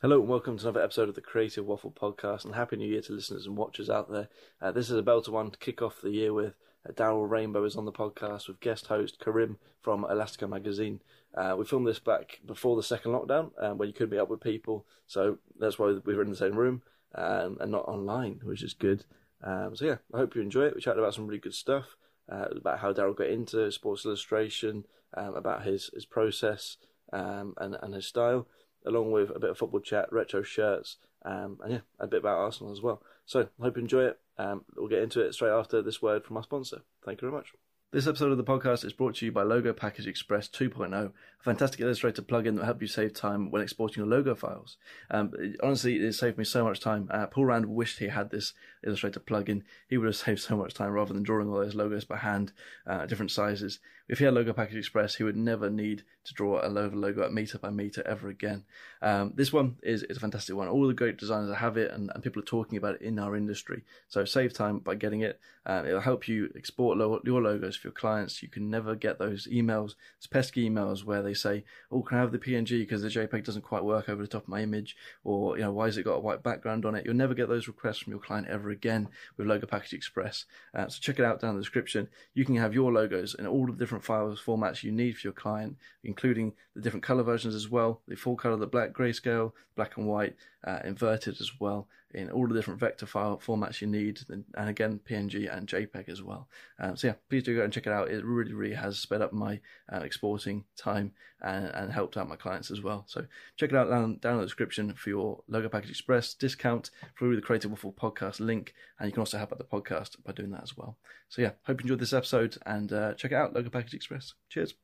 Hello and welcome to another episode of the Creative Waffle Podcast, and Happy New Year to listeners and watchers out there. Uh, this is a belter one to kick off the year with. Uh, Daryl Rainbow is on the podcast with guest host Karim from Elastica Magazine. Uh, we filmed this back before the second lockdown, um, where you couldn't be up with people, so that's why we were in the same room um, and not online, which is good. Um, so yeah, I hope you enjoy it. We chatted about some really good stuff uh, about how Daryl got into Sports Illustration, um, about his his process um, and and his style along with a bit of football chat, retro shirts, um, and yeah, a bit about Arsenal as well. So I hope you enjoy it. Um, we'll get into it straight after this word from our sponsor. Thank you very much. This episode of the podcast is brought to you by Logo Package Express 2.0, a fantastic Illustrator plugin that will help you save time when exporting your logo files. Um, it, honestly, it saved me so much time. Uh, Paul Rand wished he had this Illustrator plugin. He would have saved so much time rather than drawing all those logos by hand, uh, different sizes. If he had Logo Package Express, he would never need to draw a logo logo at meter by meter ever again. Um, this one is, is a fantastic one. All the great designers have it, and, and people are talking about it in our industry. So save time by getting it. Uh, it'll help you export lo- your logos for your clients. You can never get those emails, those pesky emails where they say, "Oh, can I have the PNG because the JPEG doesn't quite work over the top of my image?" Or you know, why has it got a white background on it? You'll never get those requests from your client ever again with Logo Package Express. Uh, so check it out down in the description. You can have your logos in all the different files formats you need for your client, including the different color versions as well, the full color, the black grayscale, black and white, uh, inverted as well, in all the different vector file formats you need, and, again PNG and JPEG as well. Um, so yeah, please do go and check it out. It really, really has sped up my uh, exporting time and, and helped out my clients as well. So check it out down, down in the description for your Logo Package Express discount through the Creative Waffle podcast link, and you can also help out the podcast by doing that as well. So yeah, hope you enjoyed this episode and uh, check it out, Logo Package Express. Cheers.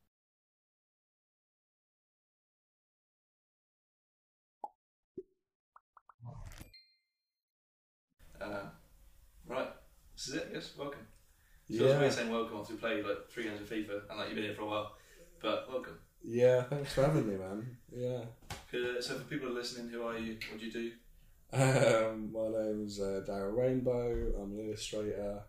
Uh, right, this is it. Yes, welcome. Feels Yeah. weird saying welcome after we played like three games of FIFA and like you've been here for a while, but welcome. Yeah, thanks for having me, man. Yeah. Uh, so for people listening, who are you? What do you do? Um, my name's uh, Daryl Rainbow. I'm an illustrator.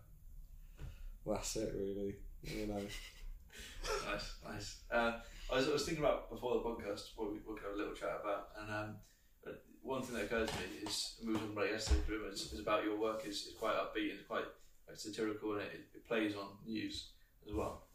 That's it, really. You know. nice, nice. Uh, I, was, I was thinking about before the podcast what we, we'll have a little chat about, and um, one thing that occurred to me is we were talking about yesterday. Is, is about your work is, is quite upbeat and quite satirical, and it, it plays on news as well.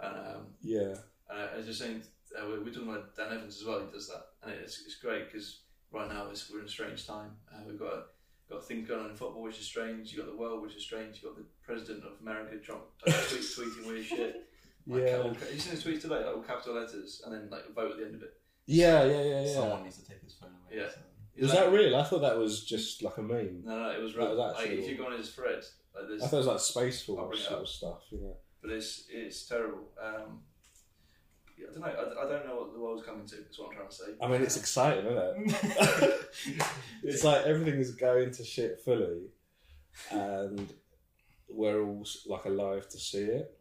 And um, Yeah. And I was just saying, uh, we're, we're talking about Dan Evans as well. He does that, and it's, it's great because right now it's, we're in a strange time. Uh, we've got got things going on in football, which is strange. You have got the world, which is strange. You have got the president of America, Trump, like, tweet, tweeting weird shit. Like, Yeah. all, you seen his tweets today? Like all capital letters, and then like a vote at the end of it. Yeah, yeah, yeah, yeah. Someone needs to take his phone away. Yeah. so- Was that real? I thought that was just like a meme. No, no, it was That real. was like, actually- if you go on his thread, like there's, I thought it was like Space I'll Force sort of stuff, you know. but it's it's terrible. Um, yeah, I don't know. I, I don't know what the world's coming to. Is what I'm trying to say. I mean, it's exciting, isn't it? it's like everything is going to shit fully, and we're all like alive to see it.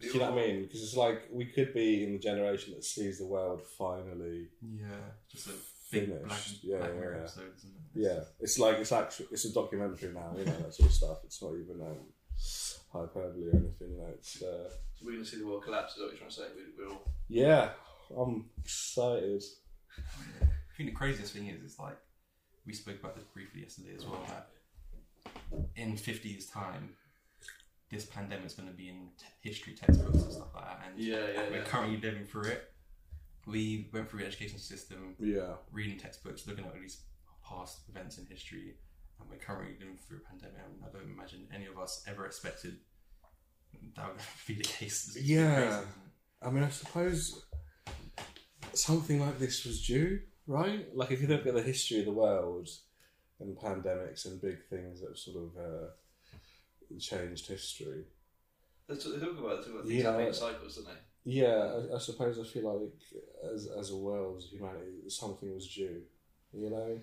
Do you know what I mean? Because it's like we could be in the generation that sees the world finally. Yeah, just a big Finished, black, yeah, black yeah, yeah. episode, isn't it? Yeah, it's like it's actually it's a documentary now, you know that sort of stuff. It's not even um, hyperbole or anything. You know, it's uh, So we're going to see the world collapse. Is what you're trying to say? We, we're all. yeah. I'm excited. I think the craziest thing is, it's like we spoke about this briefly yesterday as well. That in 50 years' time, this pandemic is going to be in t- history textbooks and stuff like that, and Yeah, yeah, we're yeah. currently living through it. We went through the education system, Yeah, reading textbooks, looking at all these past events in history, and we're currently living through a pandemic. And I don't imagine any of us ever expected that would be the case. It's Yeah. crazy. I mean, I suppose something like this was due, right? Like if you look at the history of the world and pandemics and big things that have sort of uh, changed history. That's what they talk about. They talk about things Yeah. cycles, don't they? Yeah, I, I suppose I feel like as as a world, humanity, something was due. You know,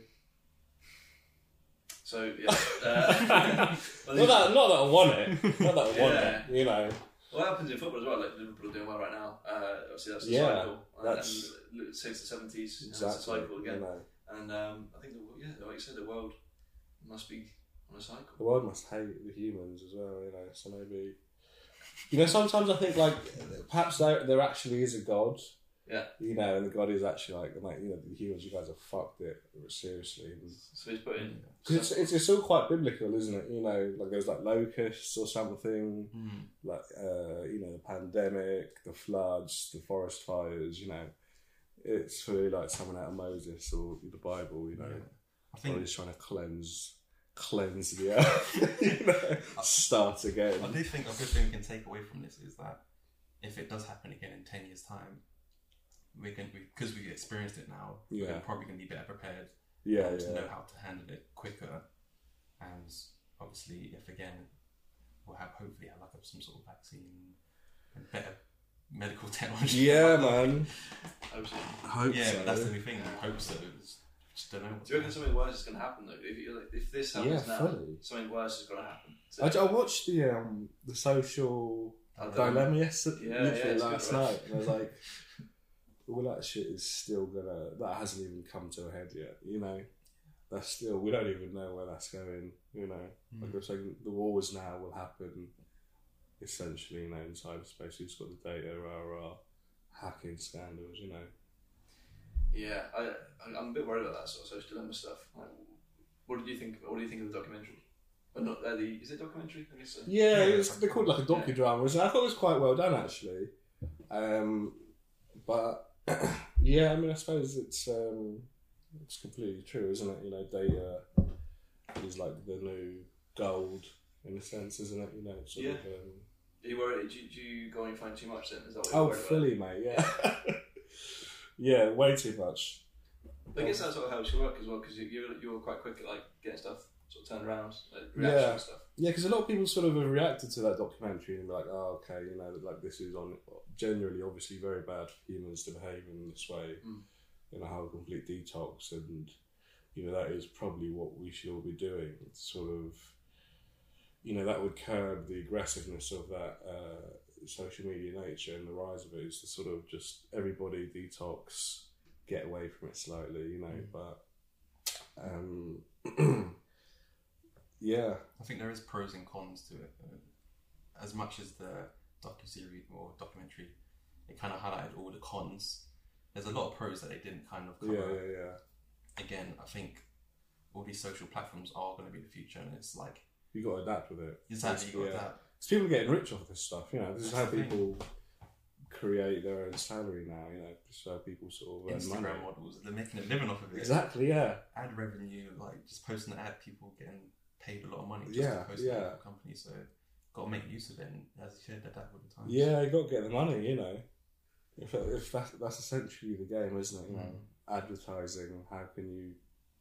So yeah. Uh, well, not that not that I want it, not that I want Yeah. it. You know, What happens in football as well? Like Liverpool are doing well right now. Uh, obviously, that's a Yeah, cycle. And, that's- and since the seventies, it's a exactly. cycle again. You know, And um, I think, the, yeah, like you said, the world must be on a cycle. the world must hate the humans as well. You know, so maybe. You know, sometimes I think like perhaps there there actually is a god, Yeah. You know, and the God is actually like, like you know, the humans, you guys have fucked it seriously. So he's put in. Cause it's, it's, it's all quite biblical, isn't it? You know, like there's like locusts or something, Mm. like uh, you know, the pandemic, the floods, the forest fires. You know, it's really like someone out of Moses or the Bible. You know, Yeah. I or think he's trying to cleanse cleanse the earth. you know, start again. I do think a good thing we can take away from this is that if it does happen again in ten years' time, we can, because we've experienced it now. Yeah. We're probably going to be better prepared Yeah, to yeah, know how to handle it quicker, and obviously, if again, we'll have hopefully have like a, some sort of vaccine and better medical technology. yeah, man. Obviously. I hope Yeah, so. but that's the only thing. I hope so. It's- Just don't know. Do you reckon something worse is going to happen though? If, you, like, if this happens Yeah, now, fully. something worse is going to happen. So, I, I watched the um the social dilemma yesterday, Yeah, yeah, literally it's good, last night, and I was like, all that shit is still gonna. That hasn't even come to a head yet. You know, that's still. We don't even know where that's going. You know, Hmm. like they're saying, the wars now will happen. Essentially, you know, in cyberspace, who's got the data, rah rah, hacking scandals. You know, Yeah, I, I- I'm a bit worried about that sort of social dilemma stuff. Like, what did you think? What do you think of the documentary? But not uh, the is it documentary? I guess so. Yeah, Yeah, it's, they called it like a docudrama, and I thought it was quite well done actually. Um, but yeah, I mean, I suppose it's um, it's completely true, isn't it? You know, data is like the new gold in a sense, isn't it? You know, sort Yeah. of. Um, Are you worried? Do you, do you go and find too much then? Is that what you're oh, worried about? mate. Yeah, yeah, way too much. I guess that sort of helps your work as well because you you're, you're quite quick at like getting stuff sort of turned around, like reaction Yeah. stuff. Yeah, because a lot of people sort of have reacted to that documentary and be like, "Oh, okay, you know, like this is on generally, obviously, very bad for humans to behave in this way. Mm. You know, have a complete detox, and you know that is probably what we should all be doing. It's sort of, you know, that would curb the aggressiveness of that uh, social media nature and the rise of it. Is to sort of just everybody detox, get away from it slightly, you know, Mm. but. Um, yeah, I think there is pros and cons to it. As much as the docu-series or documentary, it kind of highlighted all the cons. There's a lot of pros that they didn't kind of cover. yeah, yeah, yeah. Again, I think all these social platforms are going to be the future, and it's like You got to adapt with it. exactly you got yeah. that. 'Cause people are getting rich off this stuff. You know, this is how That's the thing. people create their own salary now. You know, just how people sort of earn Instagram money. models, they're making a living off of it. Exactly. Yeah. Ad revenue, like just posting the ad, people getting paid a lot of money just Yeah, to post yeah. it for companies. So got to make use of it, and as you said, adapt with the times. Yeah, you got to get the money. You know, if if that, that's essentially the game, isn't it? You know, Mm. advertising. How can you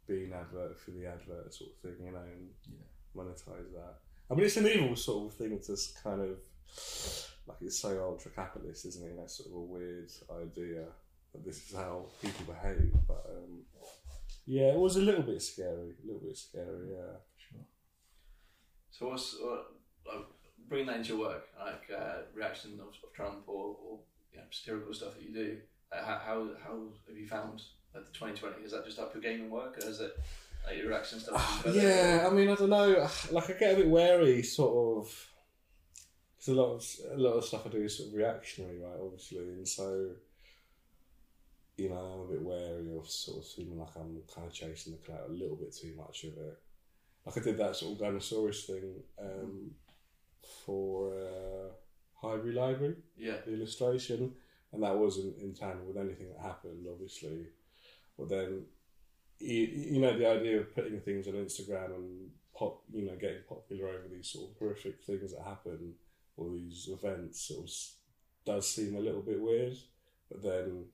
be an advert for the advert sort of thing? You know, and Yeah. monetize that. I mean, it's an evil sort of thing to kind of like it's so ultra capitalist, isn't it? Know, sort of a weird idea that this is how people behave. But um, yeah, it was a little bit scary. A little bit scary. Yeah. Sure. So what's what, like, bringing that into your work, like uh, reaction of, of Trump or, or you know, satirical stuff that you do? Uh, how, how how have you found like, the 2020? Is that just up your game and work, or is it like your reaction stuff? been? Yeah, I mean, I don't know. Like, I get a bit wary, sort of, because a lot of a lot of stuff I do is sort of reactionary, right? Obviously, and so, you know, I'm a bit wary of sort of feeling like I'm kind of chasing the clout a little bit too much of it. Like I did that sort of Dinosaurus thing um, for uh, Highbury Library yeah, the illustration, and that wasn't in tandem with anything that happened, obviously. But then, you, you know, the idea of putting things on Instagram and pop, you know, getting popular over these sort of horrific things that happen or these events sort of does seem a little bit weird. But then,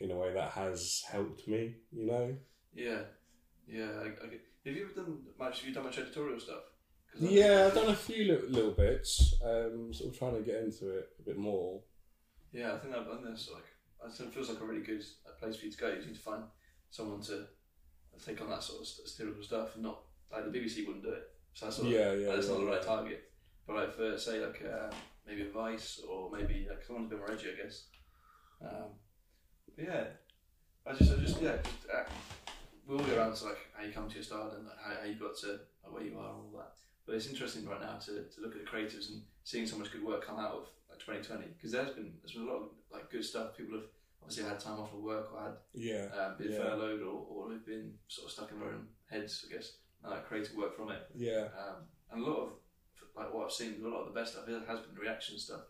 in a way, that has helped me, you know. yeah, yeah. I, I, have you ever done much? Have you done much editorial stuff? Yeah, I've done a few little, little bits, um, sort of trying to get into it a bit more. Yeah, I think I've done this. like I think it feels like a really good place for you to go. You need to find someone to take on that sort of st- stuff, and not like the BBC wouldn't do it. So that's sort of, Yeah, yeah, that's yeah, not the right target. But like for say like uh, maybe Vice or maybe like someone's a bit more edgy, I guess. Um, but yeah, I just I just yeah, just, uh, we all get around to like how you come to your style and like, how, how you got to like, where you are and all that. But it's interesting right now to, to look at the creatives and seeing so much good work come out of like 2020 because there's been there's been a lot of like good stuff. People have obviously I had time off of work or had Yeah. um, been Yeah. furloughed or, or have been sort of stuck in their own heads, I guess, uh, creative work from it. Yeah. Um, and a lot of like what I've seen, a lot of the best stuff here has been reaction stuff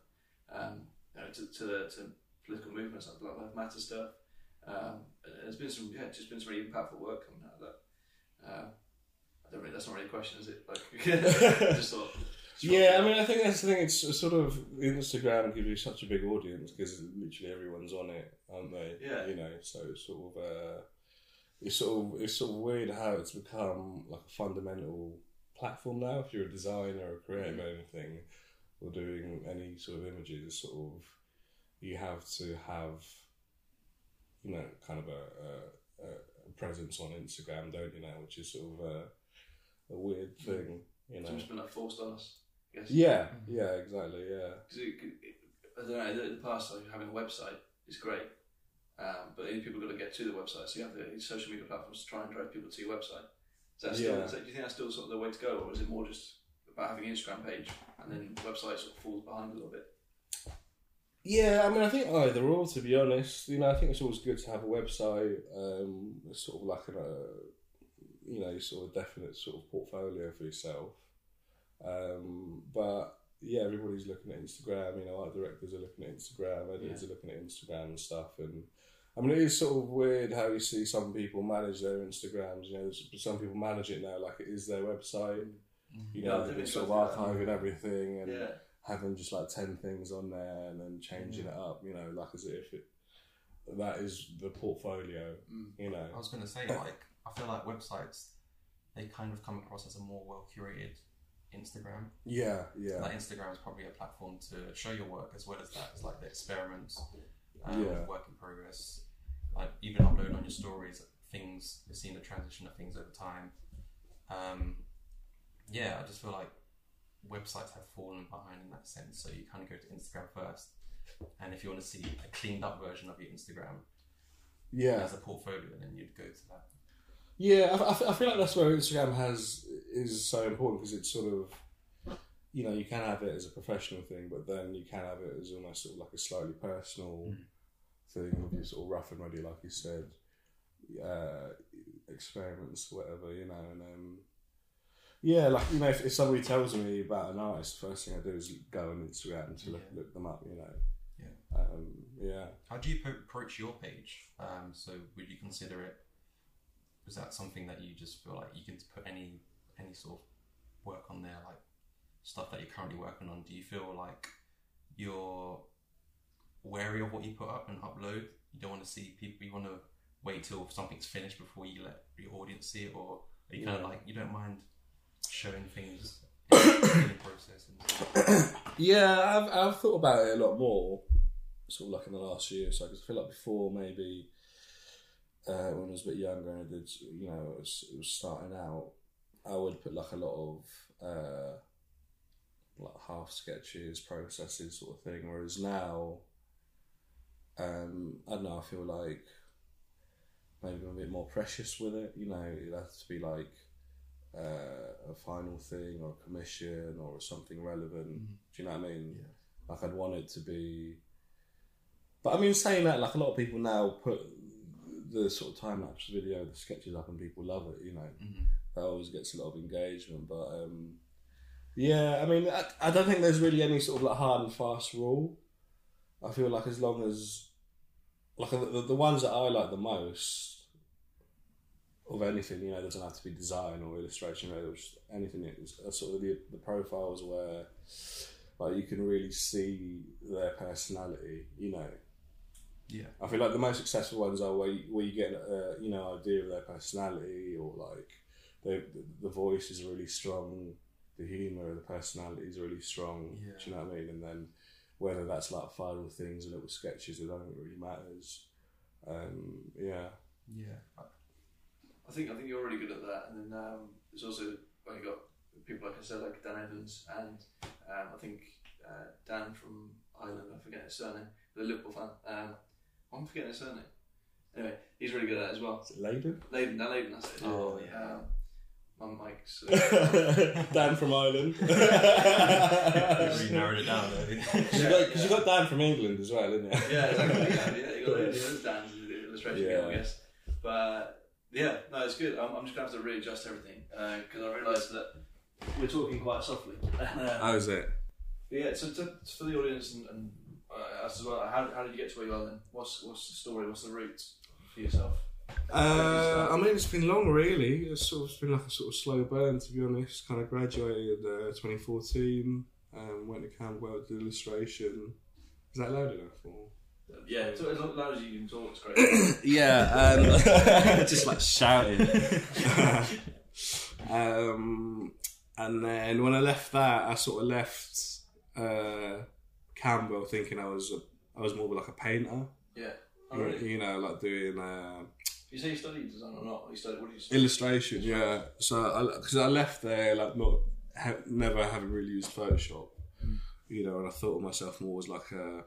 um, you know, to, to the to political movements like Black Lives Matter stuff. Um, and there's been some yeah, just been some really impactful work coming out of that. Um, I don't really. That's not really a question, is it? Like, I just thought. Yeah, I mean, I think that's the thing. It's sort of Instagram gives you such a big audience because literally everyone's on it, aren't they? Yeah. You know, so it's sort of uh, it's sort of it's sort of weird how it's become like a fundamental platform now. If you're a designer or creating anything or doing any sort of images, sort of you have to have you know kind of a, a, a presence on Instagram, don't you now? Which is sort of a, a weird thing, you It's know. almost been like forced on us. I guess. Yeah, yeah, exactly, yeah. Because it, it, I don't know. In the past, like having a website is great, um, but people got to get to the website. So you have the social media platforms to try and drive people to your website. Is that still? Yeah. Is that, do you think that's still sort of the way to go, or is it more just about having an Instagram page and then website sort of falls behind a little bit? Yeah, I mean, I think either or, to be honest. You know, I think it's always good to have a website, um, sort of like a, you know, sort of definite sort of portfolio for yourself. Um, but yeah, everybody's looking at Instagram. You know, art directors are looking at Instagram, editors are looking at Instagram and stuff. And I mean, it is sort of weird how you see some people manage their Instagrams. You know, some people manage it now like it is their website. You know, I think they're sort of like that. archiving everything and Yeah. having just like 10 things on there and then changing it up, you know, like as if it that is the portfolio, Mm. you know. I was going to say, like, I feel like websites, they kind of come across as a more well curated Instagram. Yeah, yeah. Like, Instagram is probably a platform to show your work as well as that. It's like the experiments, um, Yeah. work in progress. Like, even upload on your stories things, you're seeing the transition of things over time. Um, yeah, I just feel like websites have fallen behind in that sense. So you kind of go to Instagram first. And if you want to see a cleaned up version of your Instagram Yeah. as a portfolio, then you'd go to that. Yeah, I, I, feel like that's where Instagram has is so important because it's sort of, you know, you can have it as a professional thing, but then you can have it as almost sort of like a slightly personal thing with your sort of rough and ready, like you said, uh, experiments, whatever, you know, and um, yeah, like you know, if, if somebody tells me about an artist, the first thing I do is go on Instagram to look, Yeah. look them up, you know. Yeah. Um, yeah. How do you approach your page? Um, so would you consider it? Is that something that you just feel like you can put any any sort of work on there, like stuff that you're currently working on? Do you feel like you're wary of what you put up and upload? You don't want to see people. You want to wait till something's finished before you let your audience see it, or are you kind of like you don't mind showing things in the process? And Yeah, I've, I've thought about it a lot more, sort of like in the last year. So I feel like before maybe uh, when I was a bit younger and I did, you know, it was, it was starting out, I would put like a lot of uh, like half sketches, processes, sort of thing. Whereas now, um, I don't know. I feel like maybe I'm a bit more precious with it. You know, it has to be like uh, a final thing or a commission or something relevant. Do you know what I mean? Like I'd want it to be. But I mean, saying that, like a lot of people now put the sort of time lapse video, the sketches up, and people love it. You know, Mhm. that always gets a lot of engagement. But um, yeah, I mean, I, I don't think there's really any sort of like hard and fast rule. I feel like as long as like the, the, ones that I like the most of anything, you know, doesn't have to be design or illustration or anything. It's sort of the, the profiles where like you can really see their personality, you know. Yeah, I feel like the most successful ones are where you, where you get a you know idea of their personality or like the, the voice is really strong, the humour, the personality is really strong. Yeah. Do you know what I mean? And then whether that's like final things or little sketches, it don't really matters. Um, yeah, yeah. I think I think you're really good at that, and then um, there's also when you got people like I said, like Dan Evans, and um, I think uh, Dan from Ireland. I forget his surname, the Liverpool fan. Um, I'm forgetting his surname. Anyway, he's really good at it as well. is it Laden? Leydon, Dan Leydon, that's it. Oh, yeah. Um, my mic's. Dan from Ireland. You really narrowed it down there. didn't you? Because you, got- 'cause you got Dan from England as well, didn't you? yeah, exactly. Yeah, yeah, you got it. Dan's illustration Yeah. I guess. But yeah, no, it's good. I'm, I'm just gonna have to readjust everything because I realised that we're talking quite softly. Uh, How's it? yeah, so to, for the audience and, and uh, us as well, how, how did you get to where you are then? What's what's the story? What's the route for yourself? Uh, I mean, it's been long, really. It's sort of it's been like a sort of slow burn, to be honest. Kind of graduated uh, 2014, um, went to Camberwell, did illustration. Is that loud enough? Or? Yeah, talk as loud as you can talk. It's great. Yeah, um, just like shouting. um, and then when I left that, I sort of left uh, Camberwell thinking I was a, I was more like a painter. yeah. Oh, really? You know, like doing uh, You say you studied design or not? You studied, what did you study? illustration. Yeah, so because I, left there like not ha- never having really used Photoshop. You know, and I thought of myself more as like a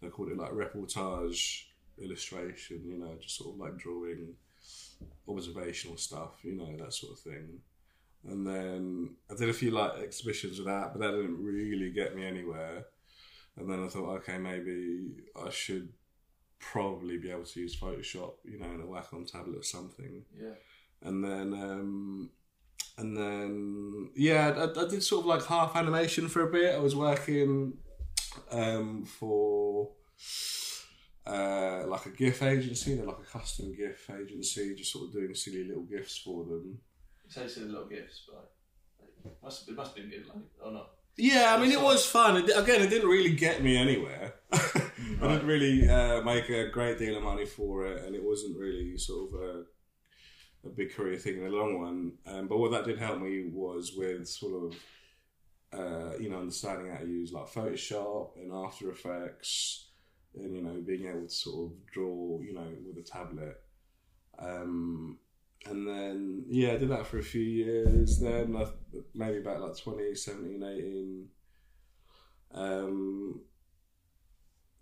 they called it like reportage illustration. You know, just sort of like drawing observational stuff. You know, that sort of thing. And then I did a few like exhibitions with that, but that didn't really get me anywhere. And then I thought, okay, maybe I should probably be able to use Photoshop, you know, in a Wacom tablet or something Yeah. and then um, and then yeah, I, I did sort of like half animation for a bit. I was working um, for uh, like a GIF agency, they're like a custom GIF agency, just sort of doing silly little GIFs for them. You say silly little gifts, but like, like, must, it must have been good, like, or not? Yeah, I mean, it was fun. It, again, it didn't really get me anywhere. I didn't really uh, make a great deal of money for it, and it wasn't really sort of a, a big career thing in the long run. Um, but what that did help me was with sort of, uh, you know, understanding how to use like Photoshop and After Effects, and you know, being able to sort of draw, you know, with a tablet. Um, and then yeah, I did that for a few years. Then I, maybe about like 2017, 18, um,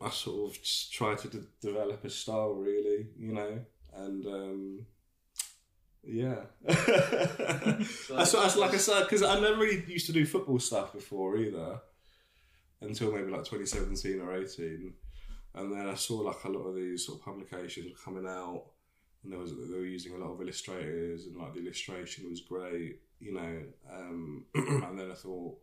I sort of just tried to de- develop a style, really, you know, and um, yeah. that's, what, that's like I said because I never really used to do football stuff before either, until maybe like 2017 or 18, and then I saw like a lot of these sort of publications coming out and there was they were using a lot of illustrators and like the illustration was great, you know. Um, and then I thought,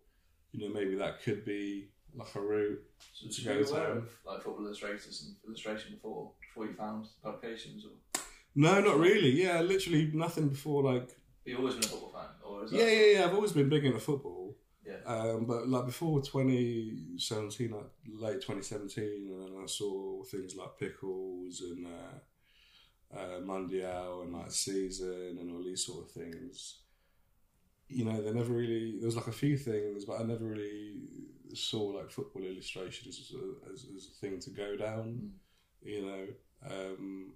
you know, maybe that could be like a route. So, To go to- aware of like football illustrators and illustration before before you found publications, or No, not really. Yeah, literally nothing before like. you've you always been a football fan, or Yeah, yeah, yeah. I've always been big into football. Yeah. Um, but like before 2017, like late 2017, and then I saw things like Pickles and uh, uh, Mundial and like Season and all these sort of things. You know, they never really. There was like a few things, but I never really saw like football illustrations as a, as, as a thing to go down. You know, um,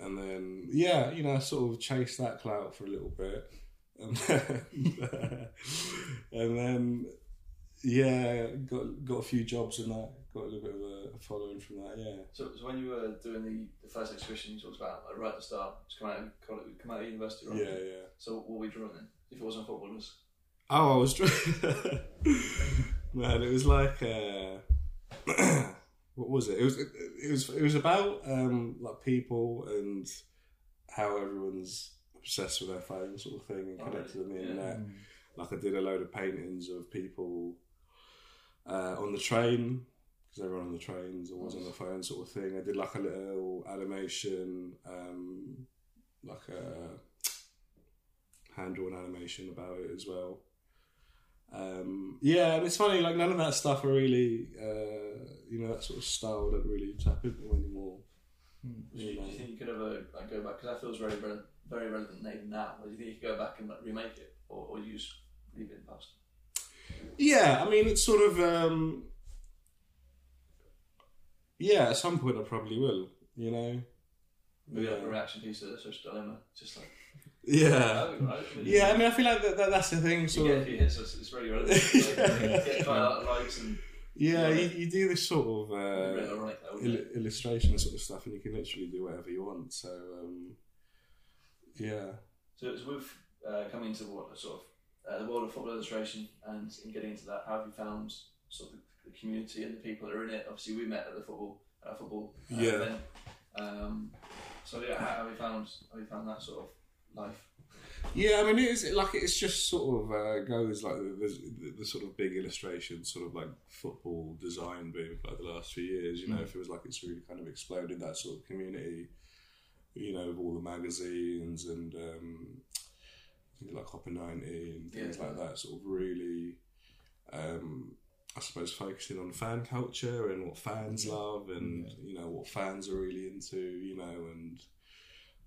and then yeah, you know, I sort of chased that clout for a little bit, and then, and then yeah, got got a few jobs in that. Got a little bit of a following from that. Yeah. So, so when you were doing the, the first exhibition, you talked about like right at the start, just come out of college, come out of university, right? Yeah, yeah. So what were we drawing then? If it wasn't footballers, Oh, I was drawing. man. It was like uh, what was it? It was it was it was about um, like people and how everyone's obsessed with their phone, sort of thing, and Oh, connected to the really? internet. Like I did a load of paintings of people uh, on the train because everyone on the trains or was on the phone, sort of thing. I did like a little animation, um, like a hand drawn animation about it as well. Um, yeah, and it's funny, like none of that stuff are really, uh, you know, that sort of style don't really tap into anymore. do you, You do you think you could ever like, go back? Because that feels very relevant, very relevant even now. Or do you think you could go back and like, remake it, or, or use leave it in the past? Yeah, I mean, it's sort of, um, yeah, at some point I probably will, you know. Maybe like Yeah. a reaction piece to the social dilemma, just like Yeah. right. Yeah, I mean, I feel like that, that that's the thing, You sort get a hits, so it's, it's really relevant. Like, get quite a lot of likes and Yeah, you, you do this sort of really uh, ironic though. il- illustration sort of stuff, and you can literally do whatever you want. So, um, yeah. So it's with uh, coming into what sort of uh, the world of football illustration and in getting into that, how have you found sort of the, community and the people that are in it? Obviously, we met at the football at uh, football uh, Yeah. event. Um, so yeah, how have you found how you found that sort of life? Yeah, I mean, it's like it's just sort of uh, goes like the, the, the sort of big illustration, sort of like football design boom for like the last few years. You know, if it feels like it's really kind of exploded that sort of community. You know, with all the magazines and um, like Copa ninety and things Yeah. like that. Sort of really, um, I suppose, focusing on fan culture and what fans love, and you know what fans are really into. You know, and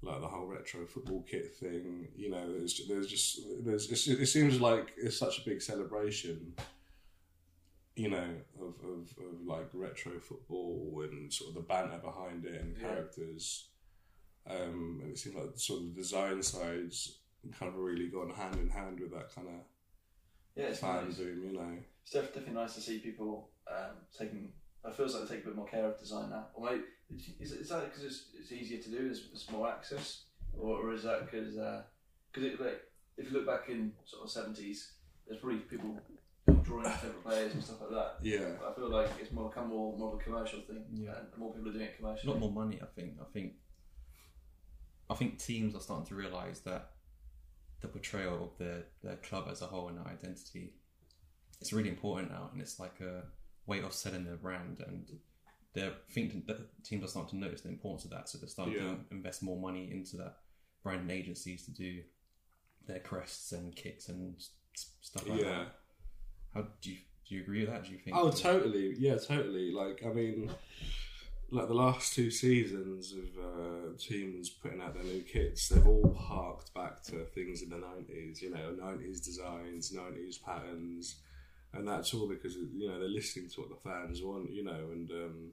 like the whole retro football kit thing. You know, there's there's just there's it's, it seems like it's such a big celebration. You know, of, of, of like retro football and sort of the banter behind it and Yeah. characters. Um, and it seems like sort of the design sides kind of really gone hand in hand with that kind of Yeah, fan nice. boom. You know, It's definitely nice to see people um, taking. It feels like they take a bit more care of design now. Or maybe, is, is that because it's, it's easier to do? There's, there's more access, or, or is that because because it like if you look back in sort of seventies, there's probably people drawing their favourite players and stuff like that. yeah, But I feel like it's more become more more of a commercial thing, Yeah. and more people are doing it commercially. a commercially. lot more money. I think. I think. I think teams are starting to realise that the portrayal of their their club as a whole and their identity is really important now, and it's like a way of selling their brand. And they're thinking that teams are starting to notice the importance of that, so they're starting Yeah. to invest more money into that brand agencies to do their crests and kits and stuff like yeah. that. How do you do you agree with that? Do you think? Oh, totally. Yeah, totally. Like, I mean, like the last two seasons of uh, teams putting out their new kits, they've all harked back to things in the nineties. You know, nineties designs, nineties patterns, and that's all because you know they're listening to what the fans want. You know, and um,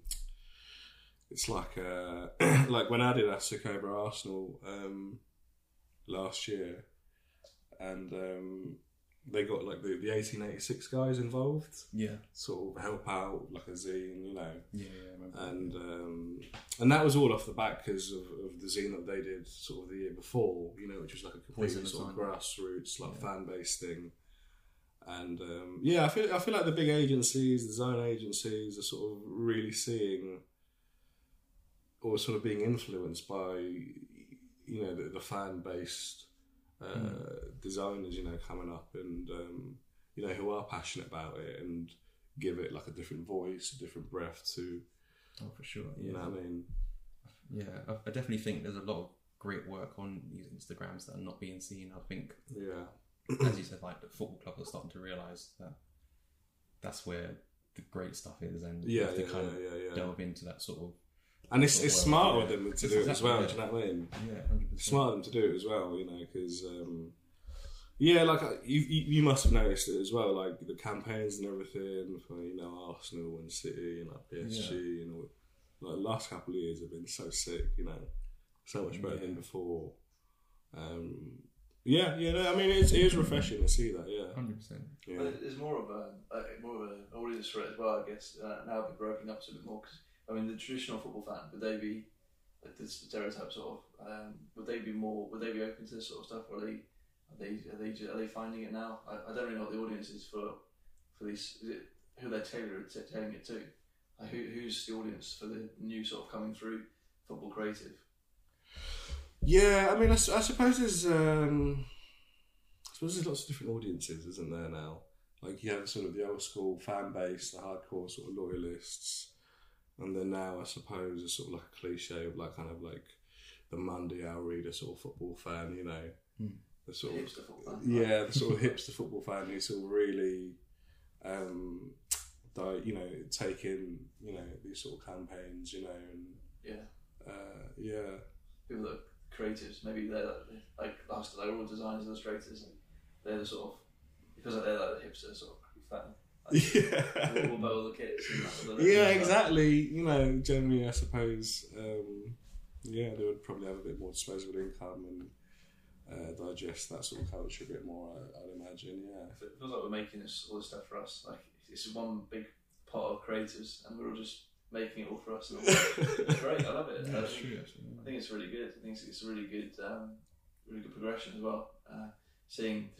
it's like uh, like when Adidas took over Arsenal um, last year, and um, they got like the, the 1886 guys involved Yeah, sort of help out like a zine, you know, yeah, yeah. And um, and that was all off the back because of, of the zine that they did sort of the year before, you know, which was like a completely sort of grassroots like Yeah. fan based thing. And um, yeah, I feel I feel like the big agencies, the zone agencies, are sort of really seeing or sort of being influenced by you know the, the fan based uh, Mm. designers, you know, coming up and um, you know who are passionate about it and give it like a different voice, a different breath to oh, for sure. you Yeah, know what I mean. Yeah, I, I definitely think there's a lot of great work on these Instagrams that are not being seen. I think, Yeah, as you said, like the football club are starting to realise that that's where the great stuff is, and you yeah, have yeah, to kind yeah, of yeah, yeah. delve into that sort of And it's it's smart yeah. of them to do it as well. Do you know what I mean? yeah, 100%. smart of them to do it as well, you know, because um, yeah, like uh, you, you you must have noticed it as well, like the campaigns and everything for you know Arsenal and City and like PSG and all. Like the last couple of years have been so sick, you know, so much better than before. Um, yeah, yeah, no, I mean it's, it is refreshing to see that. Yeah, Hundred percent. yeah, But there's more of a, a more of an audience for it as well, I guess. Uh, now they're broken up a bit more because I mean the traditional football fan would they be like the stereotype sort of um, would they be more would they be open to this sort of stuff or are they are they are they, ju- are they finding it now? I, I don't really know what the audience is for for these is it who they're tailored t- tailoring it to. Like who, who's the audience for the new sort of coming through football creative? Yeah, I mean, I, s- I suppose there's, um, I suppose there's lots of different audiences, isn't there now? Like you have sort of the old school fan base, the hardcore sort of loyalists, and then now I suppose it's sort of like a cliche of like kind of like the Mundial reader sort of football fan, you know, Hmm. the sort of fan. yeah, the sort of hipster football fan who sort of really, um, di- you know, taking you know these sort of campaigns, you know, and Yeah. uh, yeah. people that are creatives, maybe they're like, like us, they're all designers, illustrators, and they're the sort of because they're like the hipster sort of fan. Like, Yeah. all all the kits. And that's yeah, exactly. You know, generally, I suppose, um, yeah, they would probably have a bit more disposable income and uh, digest that sort of culture a bit more. I, I'd imagine. Yeah. It feels like we're making this all this stuff for us. Like it's one big part of creatives, and we're all just making it all for us. And it's great. I love it. Yeah, I, it's think, true. Actually. I think it's really good. I think it's, it's a really good, um, really good progression as well. Uh, seeing,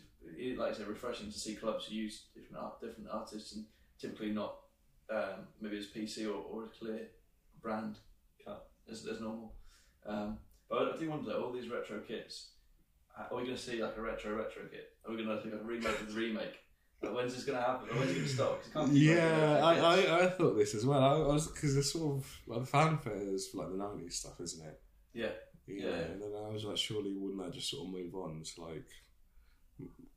like I said, refreshing to see clubs use different art, different artists and typically not um, maybe as PC or, or a clear brand cut as, as normal. Um, but I do wonder all these retro kits. Are we going to see like a retro retro kit? Are we going to see like a remake of the remake? Like, when's this going to happen? Or when's it going to stop? can't Yeah, I. I, I thought this as well. I, I was because it's sort of like the fanfare is like the nineties stuff, isn't it? yeah. You Yeah. and then I was like, surely wouldn't that just sort of move on to like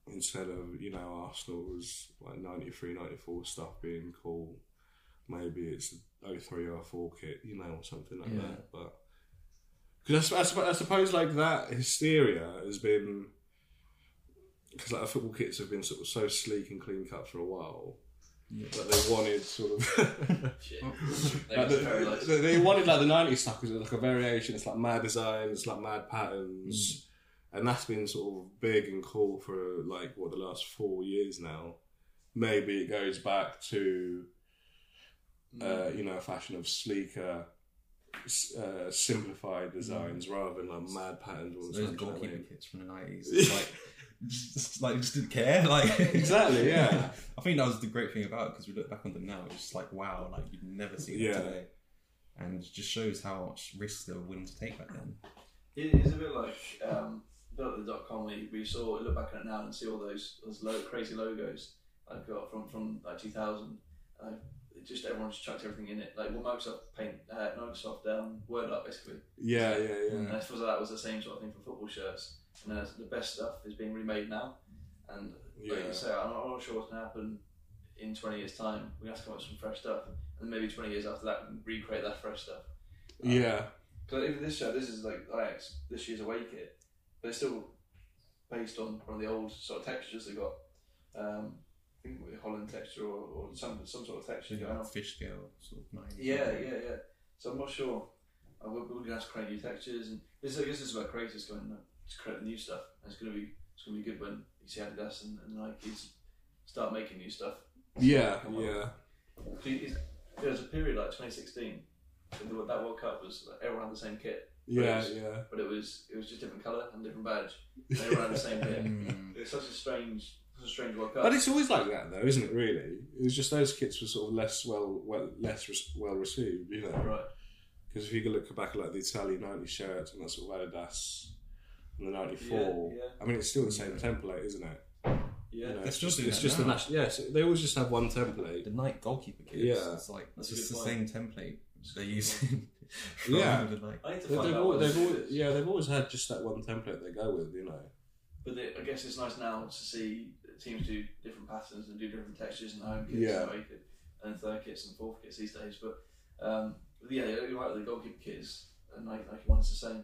instead of you know Arsenal's like 93, 94 stuff being cool, maybe it's 03, 04 kit, you know, or something like Yeah. that. But because I, supp- I suppose like that hysteria has been because like football kits have been sort of so sleek and clean cut for a while. Yeah. That they wanted sort of Shit. like Like, the- they, they wanted like the 90s stuff because it's like a variation. It's like mad designs, it's like mad patterns, and that's been sort of big and cool for like what the last four years now. Maybe it goes back to uh, you know a fashion of sleeker, uh, simplified designs rather than like mad patterns all the Those time. do you know what I goalkeeper mean? kits from the nineties, like just, just like just didn't care. Like Exactly, yeah. I think that was the great thing about it because we look back on them now, it's just like wow, like you'd never see that Yeah. today, and it just shows how much risks they were willing to take back then. It is a bit like um, a bit like the dot com where you- we saw look back at it now and see all those those lo- crazy logos I've got from from like 2000. Uh, just everyone just chucked everything in it, like what Microsoft Paint, uh, Microsoft um, Word Art basically. Yeah, yeah, yeah. And I suppose that was the same sort of thing for football shirts. And uh, the best stuff is being remade now. And like Yeah. you say, I'm not, I'm not sure what's going to happen in 20 years' time. We're going to have to come up with some fresh stuff. And maybe 20 years after that, we can recreate that fresh stuff. Yeah, Because even this show, this is like Ajax this year's away kit, but it's still based on one of the old sort of textures they got. Um, I think with Holland texture or, or some some sort of texture going on. Fish scale sort of nineties. Yeah, yeah, yeah. So I'm not sure. Uh, we're, we're gonna have to create new textures, and this I guess this is about creators going to create new stuff. And it's gonna be it's gonna be good when you see Adidas and, and Nike's start making new stuff. yeah, yeah. There was a period like 2016. and That World Cup was like, everyone had the same kit, Yeah, Yes. yeah. but it was it was just different colour and different badge. And everyone had the same kit. Mm. It's such a strange, a strange World Cup. But it's always like that, though, isn't it? Really, it was just those kits were sort of less well, well less res- well received, you know. right. Because if you could look back at like the Italian '90 shirts and that sort of Adidas and the '94, Yeah, yeah. I mean, it's still the same template, isn't it? Yeah. You know, it's just, it's that just the now. national. Yes, they always just have one template. The night goalkeeper kits. Yeah. it's like That's it's just the point. same template they're using. Yeah. rather than, I need they, have always, they've always, yeah, they've always had just that one template they go with, you know. But they, I guess it's nice now to see teams do different patterns and do different textures and home kits Yeah. and away kit, and third kits and fourth kits these days. But um, yeah, you're right. The goalkeeper kits and like Nike one is the same.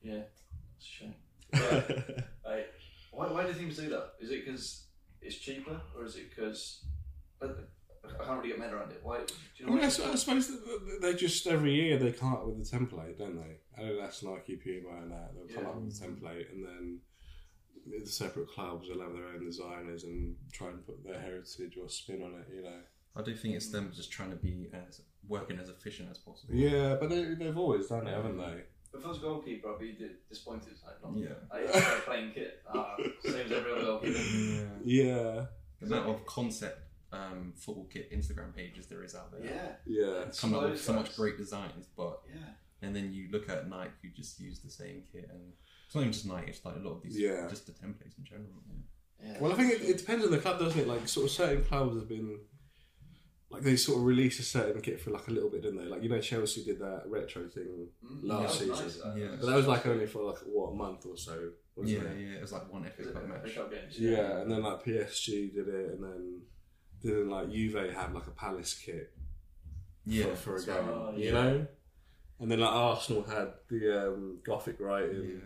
Yeah, it's a shame. But, like, why, why do teams do that? Is it because it's cheaper, or is it because I, I can't really get my head around it? Why? Do you I mean, I, what s- I suppose they just every year they come up with a template, don't they? Adidas, Nike, Puma, and that they'll come Yeah. up with a template, and then the separate clubs will have their own designers and try and put their heritage or spin on it, you know. I do think it's them just trying to be as working as efficient as possible. Yeah, but they, they've always done it, haven't they? If I was goalkeeper, I'd be disappointed. Like, not, Yeah. I, it's a plain kit. Ah, same as every other goalkeeper. Yeah. Yeah, The amount of concept um, football kit Instagram pages there is out there. Yeah, yeah, Come up with so much great designs, but yeah. and then you look at Nike who just use the same kit, and it's not even just Nike; it's like a lot of these, Yeah. just the templates in general. yeah. Well, I think it, it depends on the club, doesn't it? Like, sort of certain clubs have been like they sort of release a certain kit for like a little bit, didn't they? Like you know, Chelsea did that retro thing Mm, last that was season. nice, Yeah. but that was like only for like what a month or so, wasn't yeah, it? yeah, it was like one FA Is it Cup match. Games? Yeah, and then like PSG did it, and then didn't like Juve have like a Palace kit Yeah, for, for a that's game, right. Oh, you yeah. know. And then like Arsenal had the um, Gothic writing,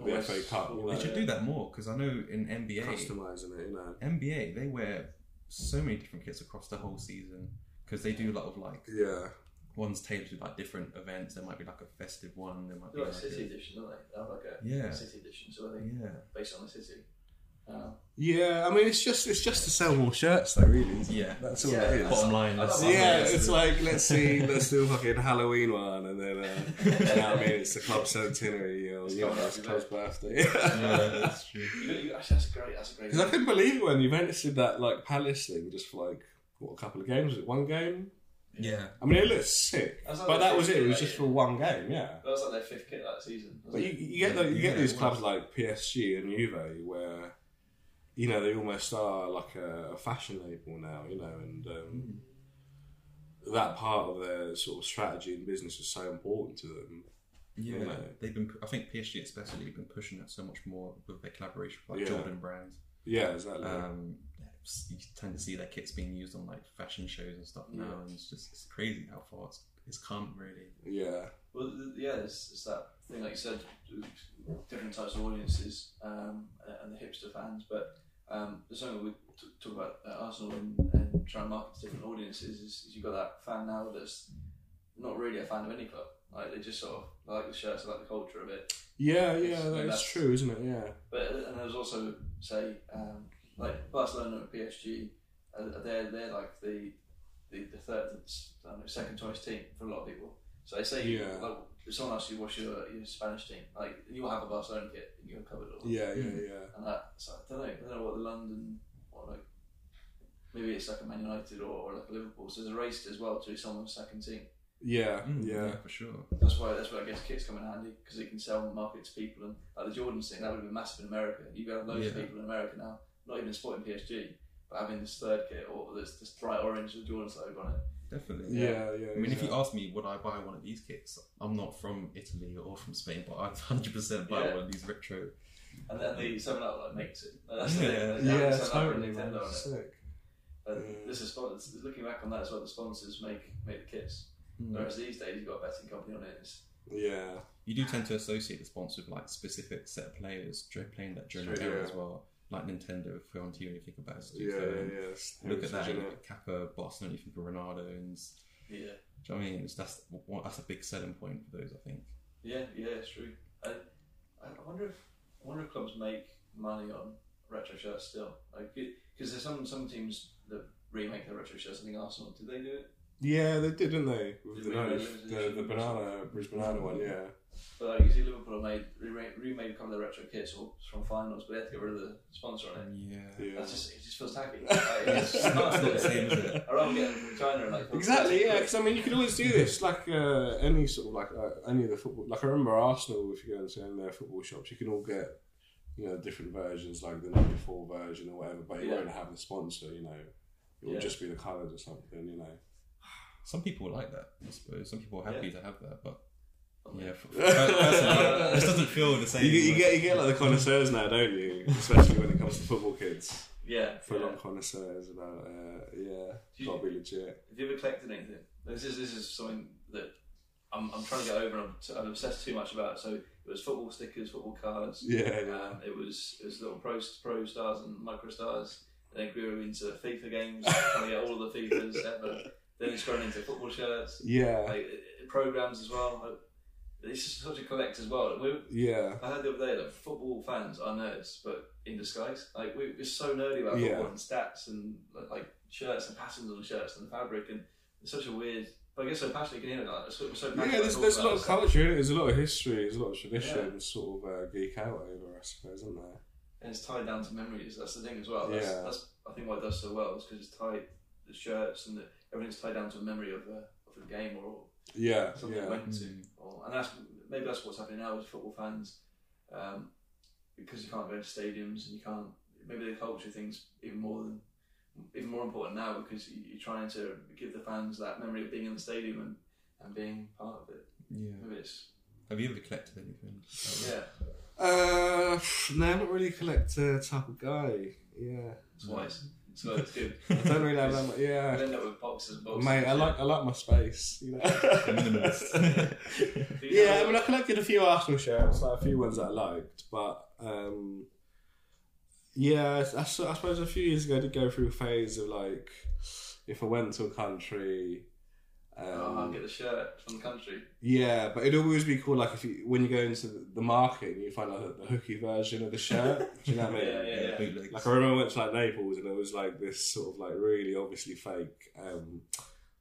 Yeah. the FA Cup. You know, They should do that more because I know in NBA, customizing it, you know. NBA they wear so many different kits across the whole season because they do a lot of like Yeah, ones tailored to like different events. There might be like a festive one. There might be They're like like City a, Edition, don't they? They have like a Yeah. City Edition, so I think yeah. based on the city. Yeah, I mean, it's just it's just to sell more shirts, though. Really. Yeah. that's all Yeah, it is. Bottom line. I that's- Yeah, Yeah, it's like let's see, let's do a fucking Halloween one, and then uh, you know what I mean, it's the club centenary or you know, coming up, it's the you club's birthday. yeah, that's true. you, you, actually, that's a great. That's a great. Because I couldn't believe it when Juventus did that like Palace thing just for like what a couple of games, was it one game? Yeah. I mean, it looked sick, like but that was it. It was that just year. for one game, yeah. That was like their fifth kit that season. But you, you get the, you get these clubs like PSG and Juve where you know they almost are like a, a fashion label now, you know, and um, that part of their sort of strategy and business is so important to them. Yeah, You know. they've been. I think PSG especially have been pushing it so much more with their collaboration with like Yeah. Jordan brands. Yeah, exactly. Um, you tend to see their kits being used on like fashion shows and stuff now, Yeah. and it's just it's crazy how far it's, it's come. Really. yeah, Well, th- yeah, it's, it's that thing, like you said, different types of audiences um, and the hipster fans. But um, something we t- talk about at Arsenal and, try and trying to market to different audiences. Is, is you've got that fan now that's not really a fan of any club. Like they just sort of like the shirts, they like the culture of it. yeah, yeah. It's- That is that's- true, isn't it? Yeah, But and there's also say um, like Barcelona and PSG, uh, they're they're like the the, the third, I don't know, second choice team for a lot of people. So they say Yeah. like if someone asks you what's your, your Spanish team, like you'll have a Barcelona kit and you're covered all. yeah, yeah, yeah. And that so I don't know, I don't know what the London or like maybe it's like a Man United or, or like a Liverpool. So there's a race as well to be someone's second team. Yeah, Mm, yeah, for sure. That's why that's why I guess kits come in handy because it can sell and market to people and like the Jordans thing that would have been massive in America. You have loads of Yeah. people in America now, not even supporting PSG, but having this third kit or this this bright orange with Jordan's logo on it. Definitely. yeah, yeah. I mean, if you ask me, would I buy one of these kits? I'm not from Italy or from Spain, but I'd 100% buy Yeah. one of these retro. And then the Seven Up like makes it. Like, that's the Yeah. thing. They have yeah, the 7 Up and totally, man. Nintendo on it. Sick. And Mm. this is sponsors. Looking back on that as well, the sponsors make make the kits. Mm. Whereas these days you've got a betting company on it. It's, Yeah, You do tend to associate the sponsor with like specific set of players dur- playing that during the True, era yeah. as well. Like Nintendo, Fiorentina, you want to, you think about it. yeah, so, yeah, yeah. Look at that, heritage, you innit? look at Kappa, Barcelona, you think of Ronaldo, and do yeah, you know what I mean? It's, that's one- that's a big selling point for those, I think. yeah, yeah. It's true. I, I wonder if I wonder if clubs make money on retro shirts still. Like because there's some some teams that remake their retro shirts. I think oh, Arsenal did they do it? Yeah, they did, didn't they? With Did the, we the, the, the banana, bruised banana one, yeah. But like you see, Liverpool made remade, remade a couple of retro kits or from finals, but they had to get rid of the sponsor on it. Yeah. Yeah. That's just it just feels tacky. Like, it's It's just not not the same, is it? I'd rather get them from China and like Exactly, yeah. Because I mean, you could always do this, like uh, any sort of like uh, any of the football. Like I remember Arsenal, if you go into any of their football shops, you can all get you know different versions, like the '94 version or whatever, but you Yeah. won't have the sponsor. You know, it will Yeah. just be the colours or something. You know. Some people like that, I suppose. Some people are happy to have that, but yeah, for, for, Yeah. personally, this doesn't feel the same. You, get- you get you get like the connoisseurs now, don't you? Especially when it comes to football kids, yeah. full yeah. on connoisseurs about uh, yeah, you- gotta be legit. Have you ever collected anything? This is this is something that I'm, I'm trying to get over. and I'm, I'm obsessed too much about. So it was football stickers, football cards. Yeah, yeah. Um, it was it was little pro pro stars and micro stars. And then grew into FIFA games, trying to get all of the FIFAs ever. Then it's grown into football shirts, yeah, like programs as well. It's just such a collect as well. We, yeah, I heard the other day that football fans are nerds, but in disguise. Like we, we're so nerdy about Yeah. football and stats and like, shirts and patterns on shirts and fabric, and it's such a weird. But I guess so passionate you can hear that. We're so passionate yeah. There's, there's a lot of culture. in it, There's a lot of history. There's a lot of tradition. Yeah. Sort of uh, geek out over, I suppose, isn't there? and it's tied down to memories. That's the thing as well. That's, Yeah. that's I think why it does so well is because it's tied the shirts and the, everything's tied down to a memory of a of a game or Yeah, something you yeah, went to, Mm. or, and that's maybe that's what's happening now with football fans, um, because you can't go to stadiums and you can't. Maybe the culture thing's even more than even more important now because you- you're trying to give the fans that memory of being in the stadium and, and being part of it. Yeah. Maybe it's Have you ever collected anything? yeah. Uh, no, I'm not really a collector type of guy. Yeah, It's wise. So it's good. I don't really have that much. You Yeah, end up with boxes and boxes. mate, I of like I like my space. You know. Minimalist. shit. Do you yeah, I mean, I collected a few Arsenal shirts, like a few ones that I liked, but um, yeah, I suppose a few years ago I did go through a phase of like, if I went to a country Um, oh, I'll get the shirt from the country. yeah, but it'd always be cool, like if you when you go into the, the market and you find like the hooky version of the shirt. Do you know what I mean? Yeah, yeah, yeah. bootlegs. Like I remember I went to like Naples and there was like this sort of like really obviously fake um,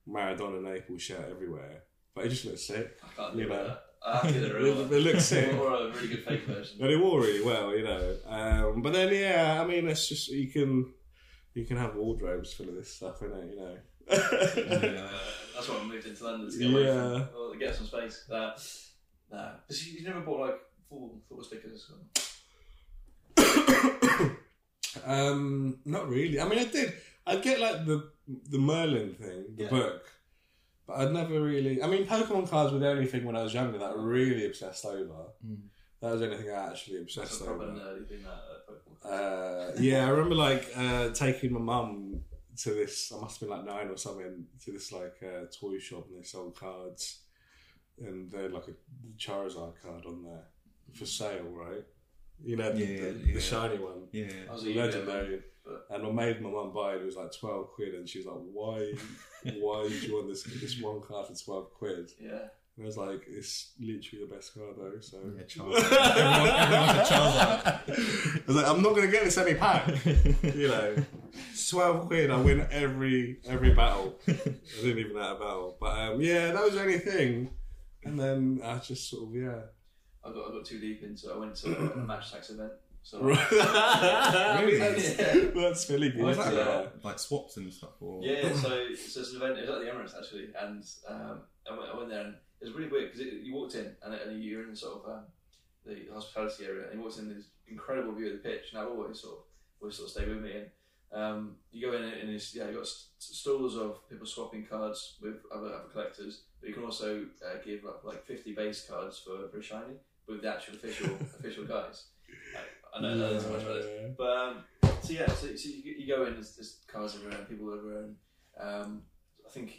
Maradona Naples shirt everywhere, but it just looked sick. I can't You know. that. I have to get the It, real one. it looks sick. Or a really good fake version. But it wore really well, you know. Um, but then, yeah, I mean, it's just you can you can have wardrobes full of this stuff in it, you know. That's why I moved into London to get away Yeah. from, well, get some space. Uh, nah. But you, you never bought like full football stickers. um, not really. I mean, I did. I'd get like the the Merlin thing, the Yeah. book, but I'd never really. I mean, Pokemon cards were the only thing when I was younger that I really obsessed over. Mm. That was the only thing I actually obsessed over. nerdy thing. That uh. Uh, yeah, I remember like uh, taking my mum to this. I must have been like nine or something to this like uh, toy shop and they sold cards, and they had like a Charizard card on there for sale, right? You know, the, Yeah, the, yeah. the shiny one, Yeah. I was a legendary. but- And I made my mum buy it. It was like twelve quid, and she was like, "Why, why did you want this this one card for twelve quid?" Yeah. And I was like, "It's literally the best card, though." So Yeah, Charizard. everyone, everyone's a Charizard. I was like, I'm not going to get this any pack. you know, twelve quid. I win every every battle. I didn't even have a battle, but um, yeah, that was the only thing. And then I just sort of yeah. I got I got too deep into. it. I went to a Match Attax event. So really? That's- That's really good. Was that Yeah. about? Like swaps and stuff? Or... Yeah, so, so it's an event. It was at the Emirates actually, and um, I, went, I went there, and it was really weird because you walked in, and, and you're in sort of um, the hospitality area, and you walked in this incredible view of the pitch. And I've always sort of always sort of stayed with me, and um, you go in and it's yeah, you got st- stalls of people swapping cards with other, other collectors, but you can also uh, give up like 50 base cards for for a shiny with the actual official official guys. I, I know, I know so much about this. But um, so yeah, so, so you, you go in, there's, there's cars everywhere, and people everywhere, and um, I think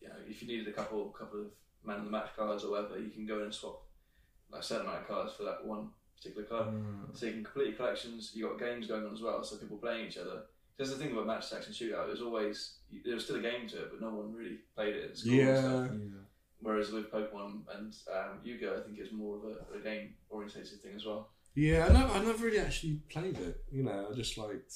you know if you needed a couple couple of man of the match cards or whatever, you can go in and swap like a certain amount of cards for that one particular card. Mm. So you can complete your collections. You got games going on as well, so people playing each other. That's the thing about Match Attax and shootout. It was always there was still a game to it, but no one really played it at school and Yeah. Yeah. Whereas with Pokemon and um, Yu-Gi-Oh, I think it's more of a, a game orientated thing as well. Yeah, I never, I never really actually played it. You know, I just liked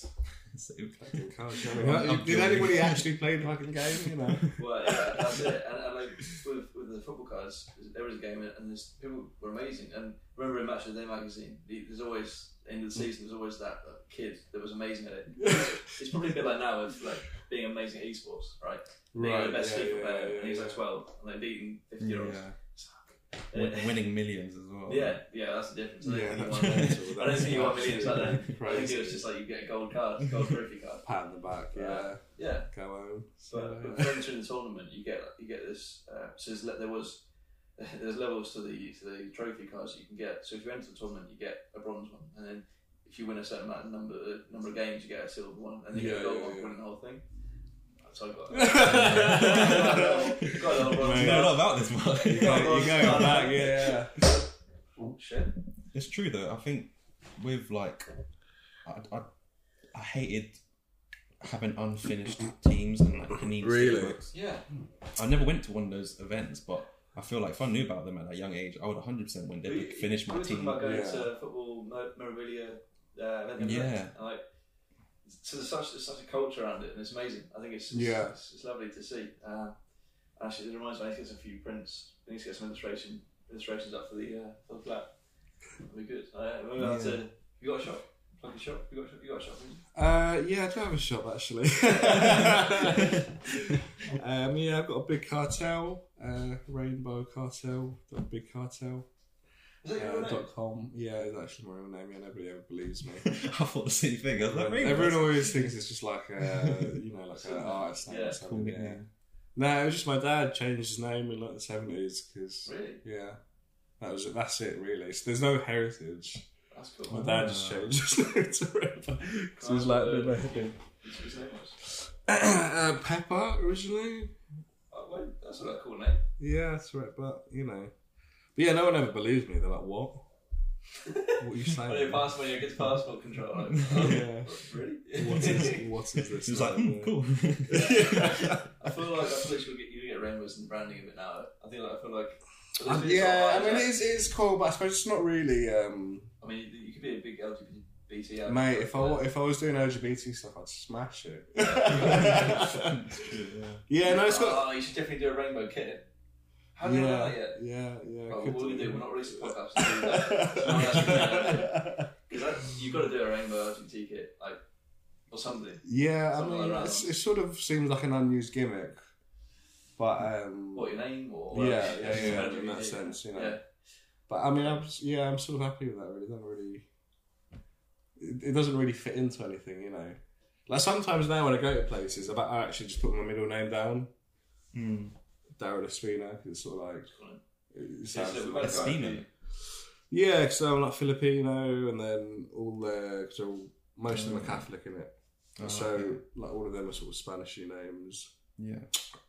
So- collecting cards. you I mean? I'm Did joking. anybody actually play the fucking game? You know. Well, yeah, that's it. And, and like with, with the football cards, there was a game, and there's people were amazing. And remember in Match of the Day magazine, there's always end of the season. There's always that uh, kid that was amazing at it. It's probably a bit like now with like being amazing at esports, right? Being like the best yeah, FIFA yeah, player, yeah, and he's yeah. like 12, and they're beating 50 year olds. Yeah. Win- winning millions as well. Yeah, yeah, that's the difference. I don't Yeah, think you that's won- mental. I don't think you won millions back then. I think it was just like you get a gold card, gold trophy card. pat on the back. Yeah, Yeah, go home. So, But, but for entering the tournament, you get you get this. Uh, so there's, there was there's levels to the to the trophy cards you can get. So if you enter the tournament, you get a bronze one, and then if you win a certain amount of number uh, number of games, you get a silver one, and then you get a gold yeah, one, yeah. winning the whole thing. So I got got a lot of bronze. You know a lot about this, Mark. you go, you go back. Yeah, Oh, shit. It's true though. I think with like, I, I, I hated having unfinished teams and like panini Really? books. Yeah, I never went to one of those events, but I feel like if I knew about them at a young age, I would 100 percent win. They We- would finish we my were talking team. about going Yeah. to football mo- memorabilia uh, event. Yeah. and like so there's such there's such a culture around it, and it's amazing. I think it's it's, Yeah. it's, it's lovely to see. Uh, actually, it reminds me I need to get some few prints. I need to get some illustration illustrations up for the uh, for the flat. That'll be good. Uh, going Yeah. to. You got a shop? Plug a shop? You got a shop? You got a shop? uh, yeah. I do have a shop actually. um, yeah, I've got a big cartel, uh, Rainbow Cartel, dot big cartel. Is that your Uh, dot com. Yeah, it's actually my real name. Yeah, nobody ever believes me. I thought the same thing. I was like, Everyone, always thinks it's just like a, you know, like an artist name Yeah, or something. cool yeah. No, it was just my dad changed his name in like the seventies because Really? yeah, that was it. That's it really. So there's no heritage. That's cool. My Oh. dad just changed his name to Ripper because he was like the. His name was? uh, Pepper originally. Oh, wait, that's a cool name. Yeah, that's right. But you know, but yeah, no one ever believes me. They're like, what? What are you saying? When you pass when you get passport control. Like, oh, Yeah. Really? What is what is this? He was like, now? hmm, cool. I feel like I feel like you'll get, you get rainbows and branding of it now. I think like, I feel like. but Um, yeah, I mean it's it's cool, but I suppose it's not really. Um, I mean, you- you could be a big LGBT. advocate, mate, if I if I was doing LGBT stuff, I'd smash it. It's yeah. yeah, no, it's got. Oh, you should definitely do a rainbow kit. Have you done Yeah, that yet? yeah, yeah. Oh, what will we do. do? We're not releasing a podcast. to do that. Because you've got to do a rainbow LGBT kit, like, or something. Yeah, I mean, like it's, it sort of seems like an unused gimmick, but um, What, your name? or yeah, whatever. yeah, yeah, in LGBT. that sense, you know. Yeah. But I mean, I'm yeah, I'm sort of happy with that. Really, it doesn't really, it, it doesn't really fit into anything, you know. Like sometimes now when I go to places, I I actually just put my middle name down, Mm. Daryl Espina, because it's sort of like it Yeah, sounds so we've like- got a guy Espina? yeah, because I'm like Filipino, and then all the cause all, most of them are Catholic in it. Oh, so okay. like all of them are sort of Spanishy names. yeah.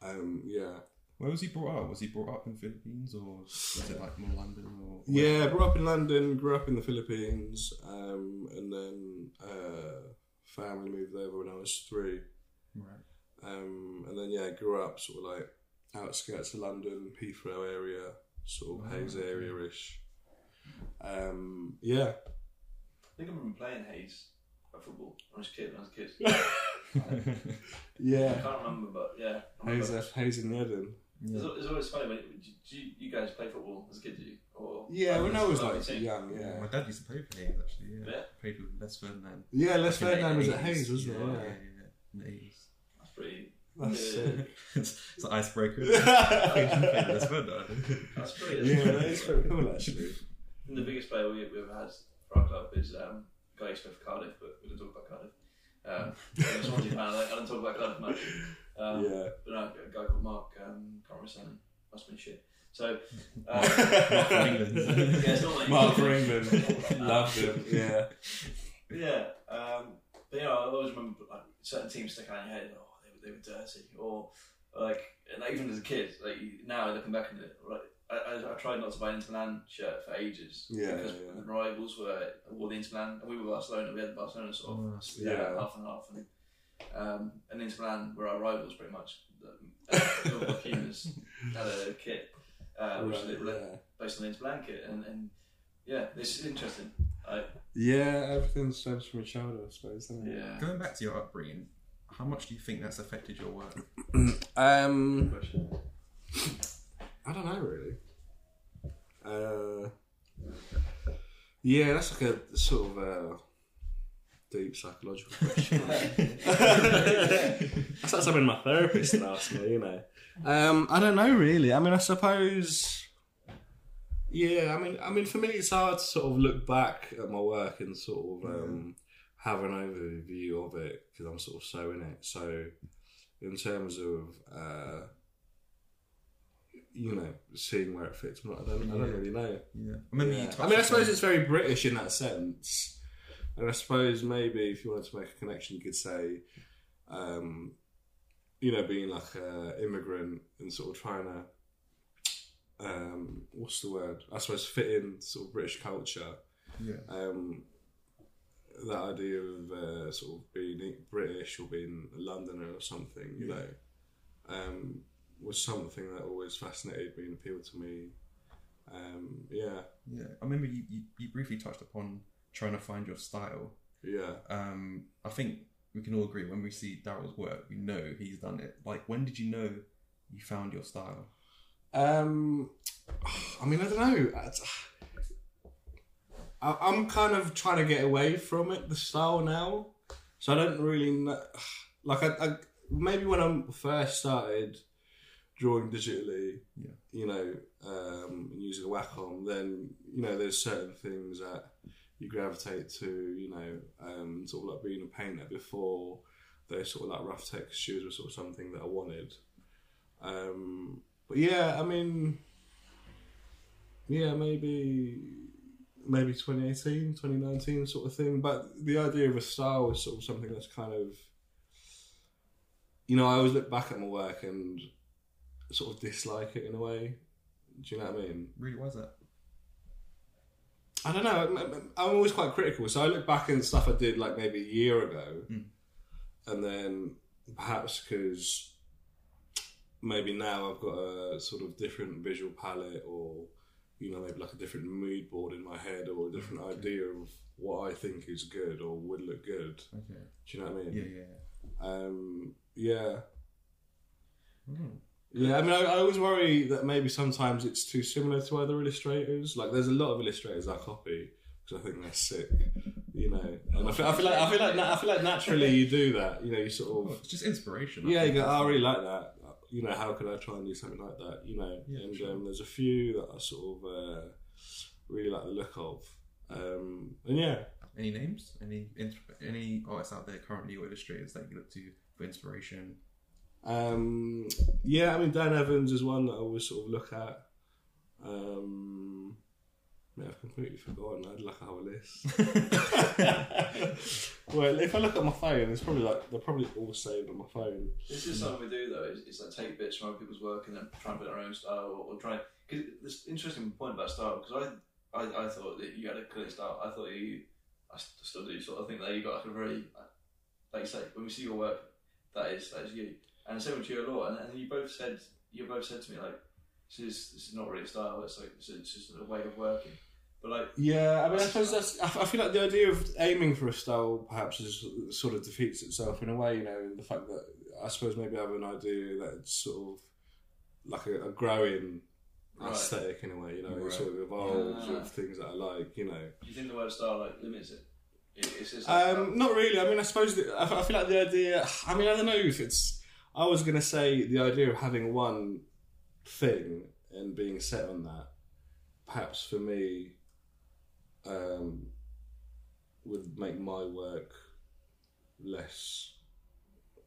Um, yeah. Where was he brought up? Was he brought up in Philippines or was it like more London or? Yeah, grew up in London, grew up in the Philippines, um, and then uh, family moved over when I was three. Right. Um, and then yeah, grew up sort of like outskirts of London, Heathrow area, sort of Oh, Hayes okay. area ish. Um, yeah, I think I remember playing Hayes at football when I was a kid. When I was a kid. Yeah. I can't remember, but yeah. I Hayes, remember. uh, Hayes and Yeading. yeah. It's, it's always funny when did you, you guys play football as a kid, did you? Or Yeah, when I was like you young, Yeah, yeah. my dad used to play for Hayes actually. Yeah, Yeah? played with Les Ferdinand. Yeah, Les Back Ferdinand was at 80s. Hayes, wasn't yeah, it? Yeah, Yeah. yeah, yeah. In the 80s. That's pretty. That's Yeah. it's, it's an icebreaker. isn't it? Played Les Ferdinand. That's pretty. Yeah, that is pretty cool actually. And the biggest player we, we've had for our club is um, a guy who used to Cardiff, but we didn't talk about Cardiff. Um, I'm a Swansea fan, I don't, I don't talk about Cardiff much. Um, Yeah. But no, a guy called Mark, um, can't remember his name, must have been shit. So, uh, Mark from England. yeah, it's not like Mark for England. Um, Loved him. Yeah. Yeah, um, but you know, I always remember like certain teams stick out in your head. Oh, they were, dirty, or like, and even as a kid, like you- now looking back on it, like, I, I, I tried not to buy an Inter Milan shirt for ages Yeah, because yeah. the rivals were wore the Inter Milan, and we were Barcelona. We had Barcelona sort of split yeah. half and half, and um, and Inter Milan were our rivals pretty much. The- uh, had a kit, uh, which Right, is yeah. based on the Inter Milan kit, and, and yeah, this is interesting. I, Yeah, everything stems from your childhood, I suppose, doesn't it? yeah. Going back to your upbringing, how much do you think that's affected your work? Um, I don't know really. Uh, yeah, that's like a sort of uh, deep psychological question. that's like something my therapist would ask me, you know. Um, I don't know really. I mean, I suppose. Yeah, I mean, I mean, for me, it's hard to sort of look back at my work and sort of um, have an overview of it because I'm sort of so in it. So, in terms of uh, you know seeing where it fits, I don't, I don't really know. Yeah, I you. Yeah. I mean, I suppose it's very British in that sense, and I suppose maybe if you wanted to make a connection, you could say, um, you know, being like a immigrant and sort of trying to. Um, what's the word? I suppose fit in sort of British culture Yeah. um, that idea of uh, sort of being British or being a Londoner or something, you Yeah. know, um, was something that always fascinated me and appealed to me. Um, yeah, Yeah, I remember you, you, you briefly touched upon trying to find your style. yeah. Um, I think we can all agree when we see Daryl's work, we know he's done it. Like, when did you know you found your style? Um, I mean, I don't know. I, I'm kind of trying to get away from it, the style now. So I don't really know. Like, I, I maybe when I first started drawing digitally, Yeah. you know, um, and using Wacom, then you know, there's certain things that you gravitate to. You know, um, sort of like being a painter before those sort of like rough textures were sort of something that I wanted. Um, but yeah, I mean, yeah, maybe maybe 2018, 2019 sort of thing. But the idea of a style is sort of something that's kind of, you know, I always look back at my work and sort of dislike it in a way. Do you know what I mean? Really, was that? I don't know. I'm, always quite critical. So I look back at stuff I did like maybe a year ago, Mm. and then perhaps because maybe now I've got a sort of different visual palette or you know maybe like a different mood board in my head or a different idea of what I think is good or would look good. Okay. Do you know what I mean? Yeah, yeah. Um, yeah. Mm. Yeah, I mean, I, I always worry that maybe sometimes it's too similar to other illustrators. Like, there's a lot of illustrators I copy because I think they're sick, you know. And I feel, I feel like I feel like na- I feel like naturally you do that. You know, you sort of it's just inspiration. I yeah, you go, oh, I really like that. You know, how could I try and do something like that? You know, Yeah, and sure. um, there's a few that I sort of uh, really like the look of. Um, and yeah, Any names? Any any artists out there currently or illustrators that you look to for inspiration? Um, yeah, I mean Dan Evans is one that I always sort of look at. Um, yeah, I've completely forgotten. I'd like a whole list. well, if I look at my phone, it's probably like they're probably all saved on my phone. This is something we do though. Is, is like take bits from other people's work and then try and put our own style, or, or try. Because this interesting point about style. Because I, I, I thought that you had a clear style. I thought you, I still do sort of think that you got like a very, like you say, when we see your work, that is that is you. And the same with you a lot. And, and you both said you both said to me like, this is this is not really a style. It's like it's, it's just a way of working. But like, Yeah, I mean, I suppose that's. I feel like the idea of aiming for a style perhaps is sort of defeats itself in a way. You know, the fact that I suppose maybe I have an idea that it's sort of like a, a growing Right. aesthetic in a way. You know, it sort of evolves Yeah. with things that I like. You know. do you think the word style like limits it? it it's just Um, not really. I mean, I suppose that, I, I feel like the idea. I mean, I don't know if it's. I was going to say the idea of having one thing and being set on that, perhaps for me, um, would make my work less.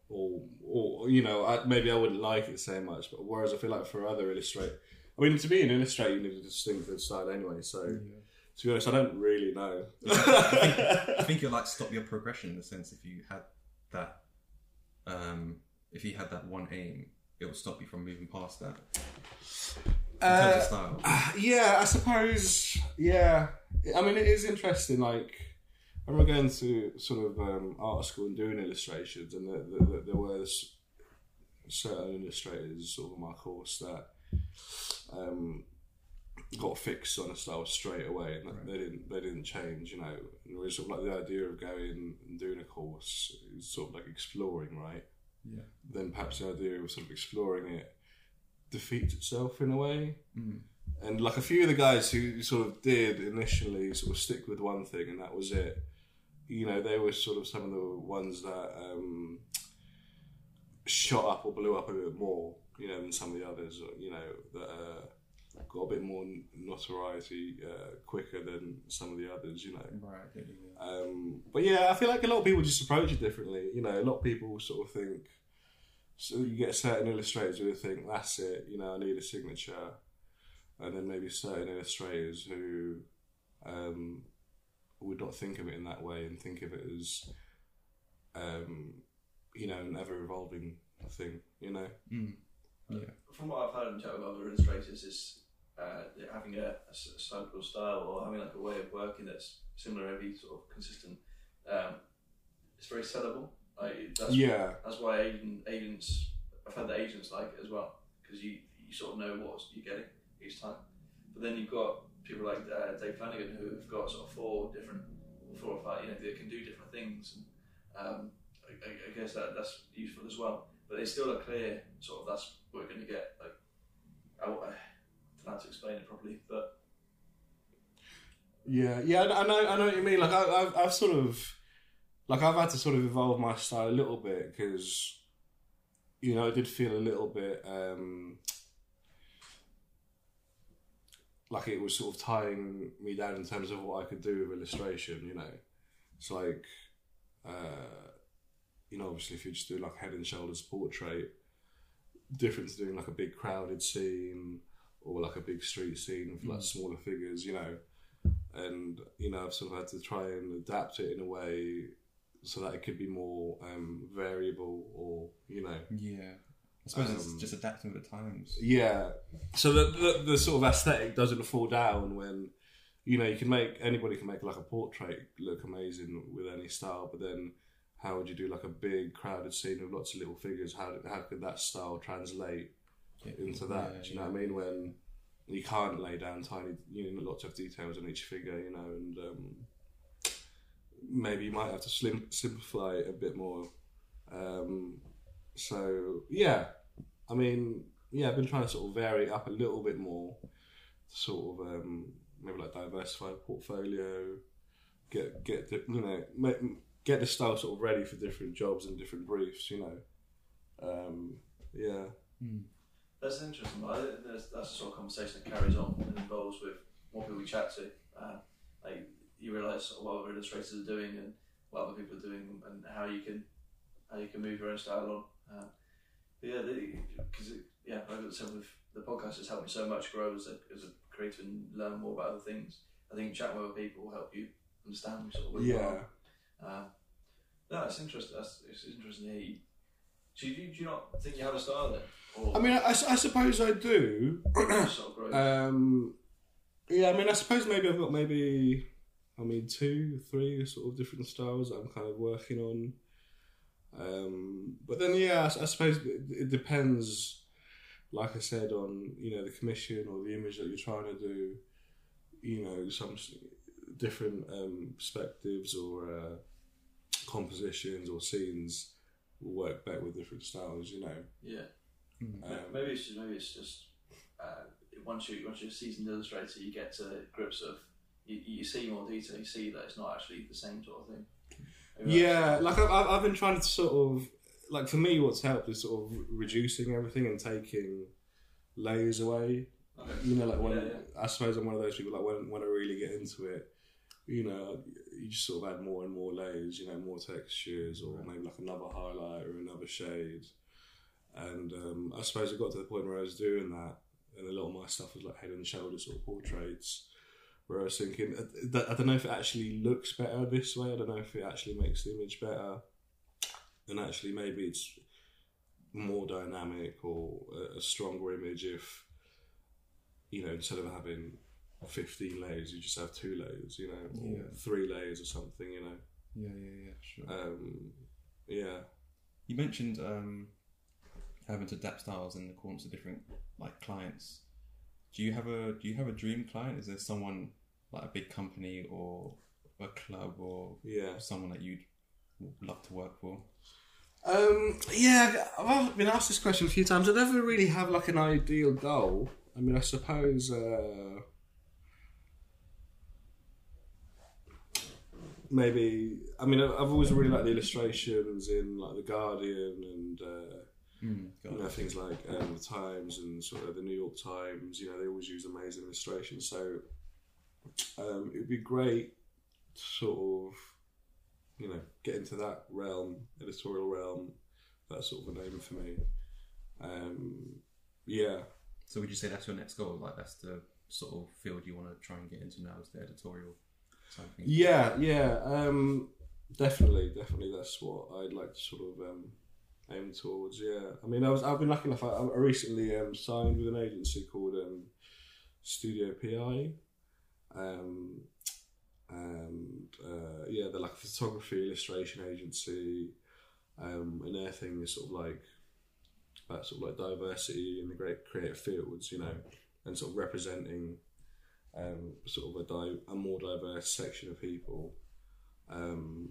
Or, or you know, I, maybe I wouldn't like it so much. But whereas I feel like for other illustrator, I mean, to be an illustrator, you need a distinctive style anyway. So, to be honest, I don't really know. I think it like stop your progression in the sense if you had that, um, if you had that one aim, it would stop you from moving past that. In terms of style. yeah, I suppose. Yeah, I mean, it is interesting. Like, I remember going to sort of um, art school and doing illustrations, and the, the, the, there were certain illustrators sort of on my course that um, got fixed on a style straight away, and Right. they didn't they didn't change. You know, and it was sort of like the idea of going and doing a course is sort of like exploring, right? Yeah. Then perhaps the idea of sort of exploring it defeats itself in a way. Mm. And like a few of the guys who sort of did initially sort of stick with one thing and that was it, you know, they were sort of some of the ones that um, shot up or blew up a bit more, you know, than some of the others, you know, that uh, got a bit more notoriety uh, quicker than some of the others, you know. Right. I get you, yeah. Um, but yeah, I feel like a lot of people just approach it differently. You know, a lot of people sort of think. So you get certain illustrators who think that's it. You know, I need a signature, and then maybe certain illustrators who um, would not think of it in that way and think of it as, um, you know, an ever evolving thing. You know. Mm. Yeah. from what I've heard and chat with other illustrators, is uh, having a, cycle style or having like a way of working that's similar, every sort of consistent. Um, it's very sellable. Like that's yeah. that's why agent, agents. I've had the agents like it as well because you you sort of know what you're getting each time. But then you've got people like uh, Dave Flanagan who have got sort of four different, four or five. You know, they can do different things. And, um, I, I I guess that that's useful as well. But it's still a clear sort of that's what we're going to get. Like I, I don't know how to explain it properly, but Yeah, yeah, I I know, I know what you mean. Like, I, I've, I've sort of, like, I've had to sort of evolve my style a little bit because, you know, I did feel a little bit um, like it was sort of tying me down in terms of what I could do with illustration. You know, it's like, uh, you know, obviously, if you just do like head and shoulders portrait, different to doing like a big crowded scene or like a big street scene with like smaller figures. You know and you know I've sort of had to try and adapt it in a way so that it could be more um, variable or you know Yeah. I suppose it's Um, just adapting the times. yeah so that the, the sort of aesthetic doesn't fall down when you know you can make anybody can make like a portrait look amazing with any style but then how would you do like a big crowded scene with lots of little figures how, how could that style translate into that. Yeah, do you know what I mean? When you can't lay down tiny, you know, lots of details on each figure, you know, and um, maybe you might have to slim, simplify it a bit more. Um, so yeah, I mean, yeah, I've been trying to sort of vary up a little bit more, sort of um, maybe like diversify portfolio, get get the, you know make, get the style sort of ready for different jobs and different briefs, you know. That's interesting. But I think that's, that's the sort of conversation that carries on and involves with what people we chat to. Uh, like you realise of what other illustrators are doing and what other people are doing and how you can how you can move your own style on. Uh, yeah, because yeah, like I said, with the podcast has helped me so much grow as a, as a creator and learn more about other things. I think chatting with other people will help you understand sort of you Yeah. are. Um, no, it's interesting. That's, it's interesting to hear you. So you, do you not think you have a style then? Or I mean, I, I suppose I do. sort of growth? Um, yeah, I mean, I suppose maybe I've got maybe, I mean, two, three sort of different styles that I'm kind of working on. Um, but then, yeah, I suppose it, it depends, like I said, on you know the commission or the image that you're trying to do. You know, some different um, perspectives or uh, compositions or scenes will work better with different styles. You know, yeah. um, maybe it's just maybe it's just uh, once you once you're a seasoned illustrator, you get to grips of you, you see more detail. You see that it's not actually the same sort of thing. Maybe Yeah, like I've, I've I've been trying to sort of like for me, what's helped is sort of reducing everything and taking layers away. Okay. You know, like when Yeah, yeah. I suppose I'm one of those people. Like when when I really get into it, you know, you just sort of add more and more layers. You know, more textures or maybe like another highlight or another shade. And um, I suppose it got to the point where I was doing that, and a lot of my stuff was like head and shoulders sort of portraits. Where I was thinking, I, I don't know if it actually looks better this way. I don't know if it actually makes the image better, and actually maybe it's more dynamic or a, a stronger image if you know instead of having 15 layers you just have two layers you know or Yeah. three layers or something you know Yeah, yeah, yeah, sure. um, yeah You mentioned um, having to adapt styles in accordance to different like clients. Do you have a do you have a dream client? Is there someone like a big company or a club or yeah someone that you'd love to work for? Um, yeah, I've been asked this question a few times. I never really have like an ideal goal. I mean, I suppose uh, maybe. I mean, I've always really liked the illustrations in like the Guardian and uh, Mm, you know things like um, the Times and sort of the New York Times. You know, they always use amazing illustrations. So um, it would be great to sort of you know get into that realm, editorial realm. That's sort of a name for me. Um, yeah, So would you say that's your next goal? Like that's the sort of field you want to try and get into now is the editorial side of things? Yeah, yeah. Um, definitely, definitely. That's what I'd like to sort of um, aim towards. Yeah, I mean, I was I've been lucky enough. I, I recently um, signed with an agency called um, Studio PI. Um, and uh, yeah, they're like a photography illustration agency, um, and their thing is sort of like about sort of like diversity in the great creative fields, you know, and sort of representing um, sort of a, di- a more diverse section of people. Um,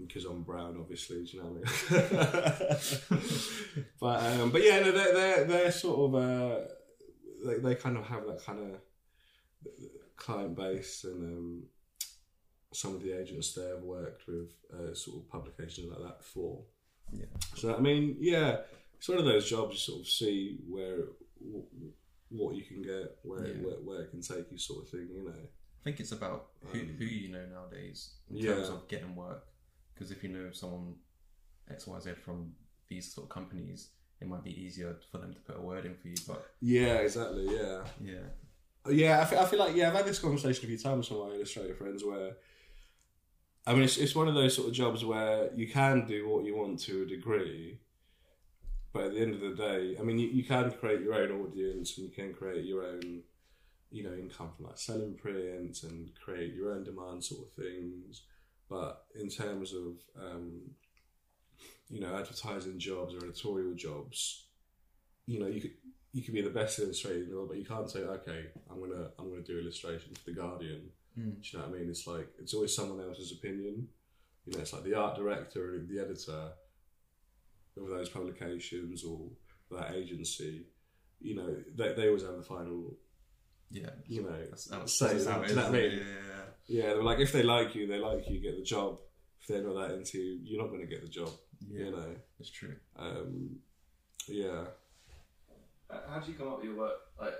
because I'm brown, obviously, do you know what I mean? but um, but yeah, no, they're they're, they're sort of uh, they they kind of have that kind of client base, and um, some of the agents there have worked with uh, sort of publications like that before. Yeah. So I mean, yeah, it's one of those jobs you sort of see where what you can get, where, Yeah. where where it can take you, sort of thing. You know. I think it's about who, um, who you know nowadays in Yeah. terms of getting work. Because if you know someone X Y Z from these sort of companies, it might be easier for them to put a word in for you. But Yeah, exactly. Yeah. yeah, uh, Yeah, I feel, I feel like yeah, I've had this conversation a few times with my illustrator friends where, I mean, it's it's one of those sort of jobs where you can do what you want to a degree, but at the end of the day, I mean, you, you can create your own audience and you can create your own, you know, income from like selling print and create your own demand sort of things. But in terms of, um, you know, advertising jobs or editorial jobs, you know, you could you could be the best illustrator in the world, but you can't say, okay, I'm gonna I'm gonna do illustration for the Guardian. Mm. Do you know what I mean? It's like it's always someone else's opinion. You know, it's like the art director or the editor of those publications or that agency. You know, they, they always have the final. Yeah. You know, That's, that's, say that's that. how Do you know what I Yeah, mean? yeah, yeah. Yeah, they're like if they like you, they like you, get the job. If they're not that into you, you're not going to get the job. Yeah, You know, it's true. um, yeah. Uh, How do you come up with your work? Like,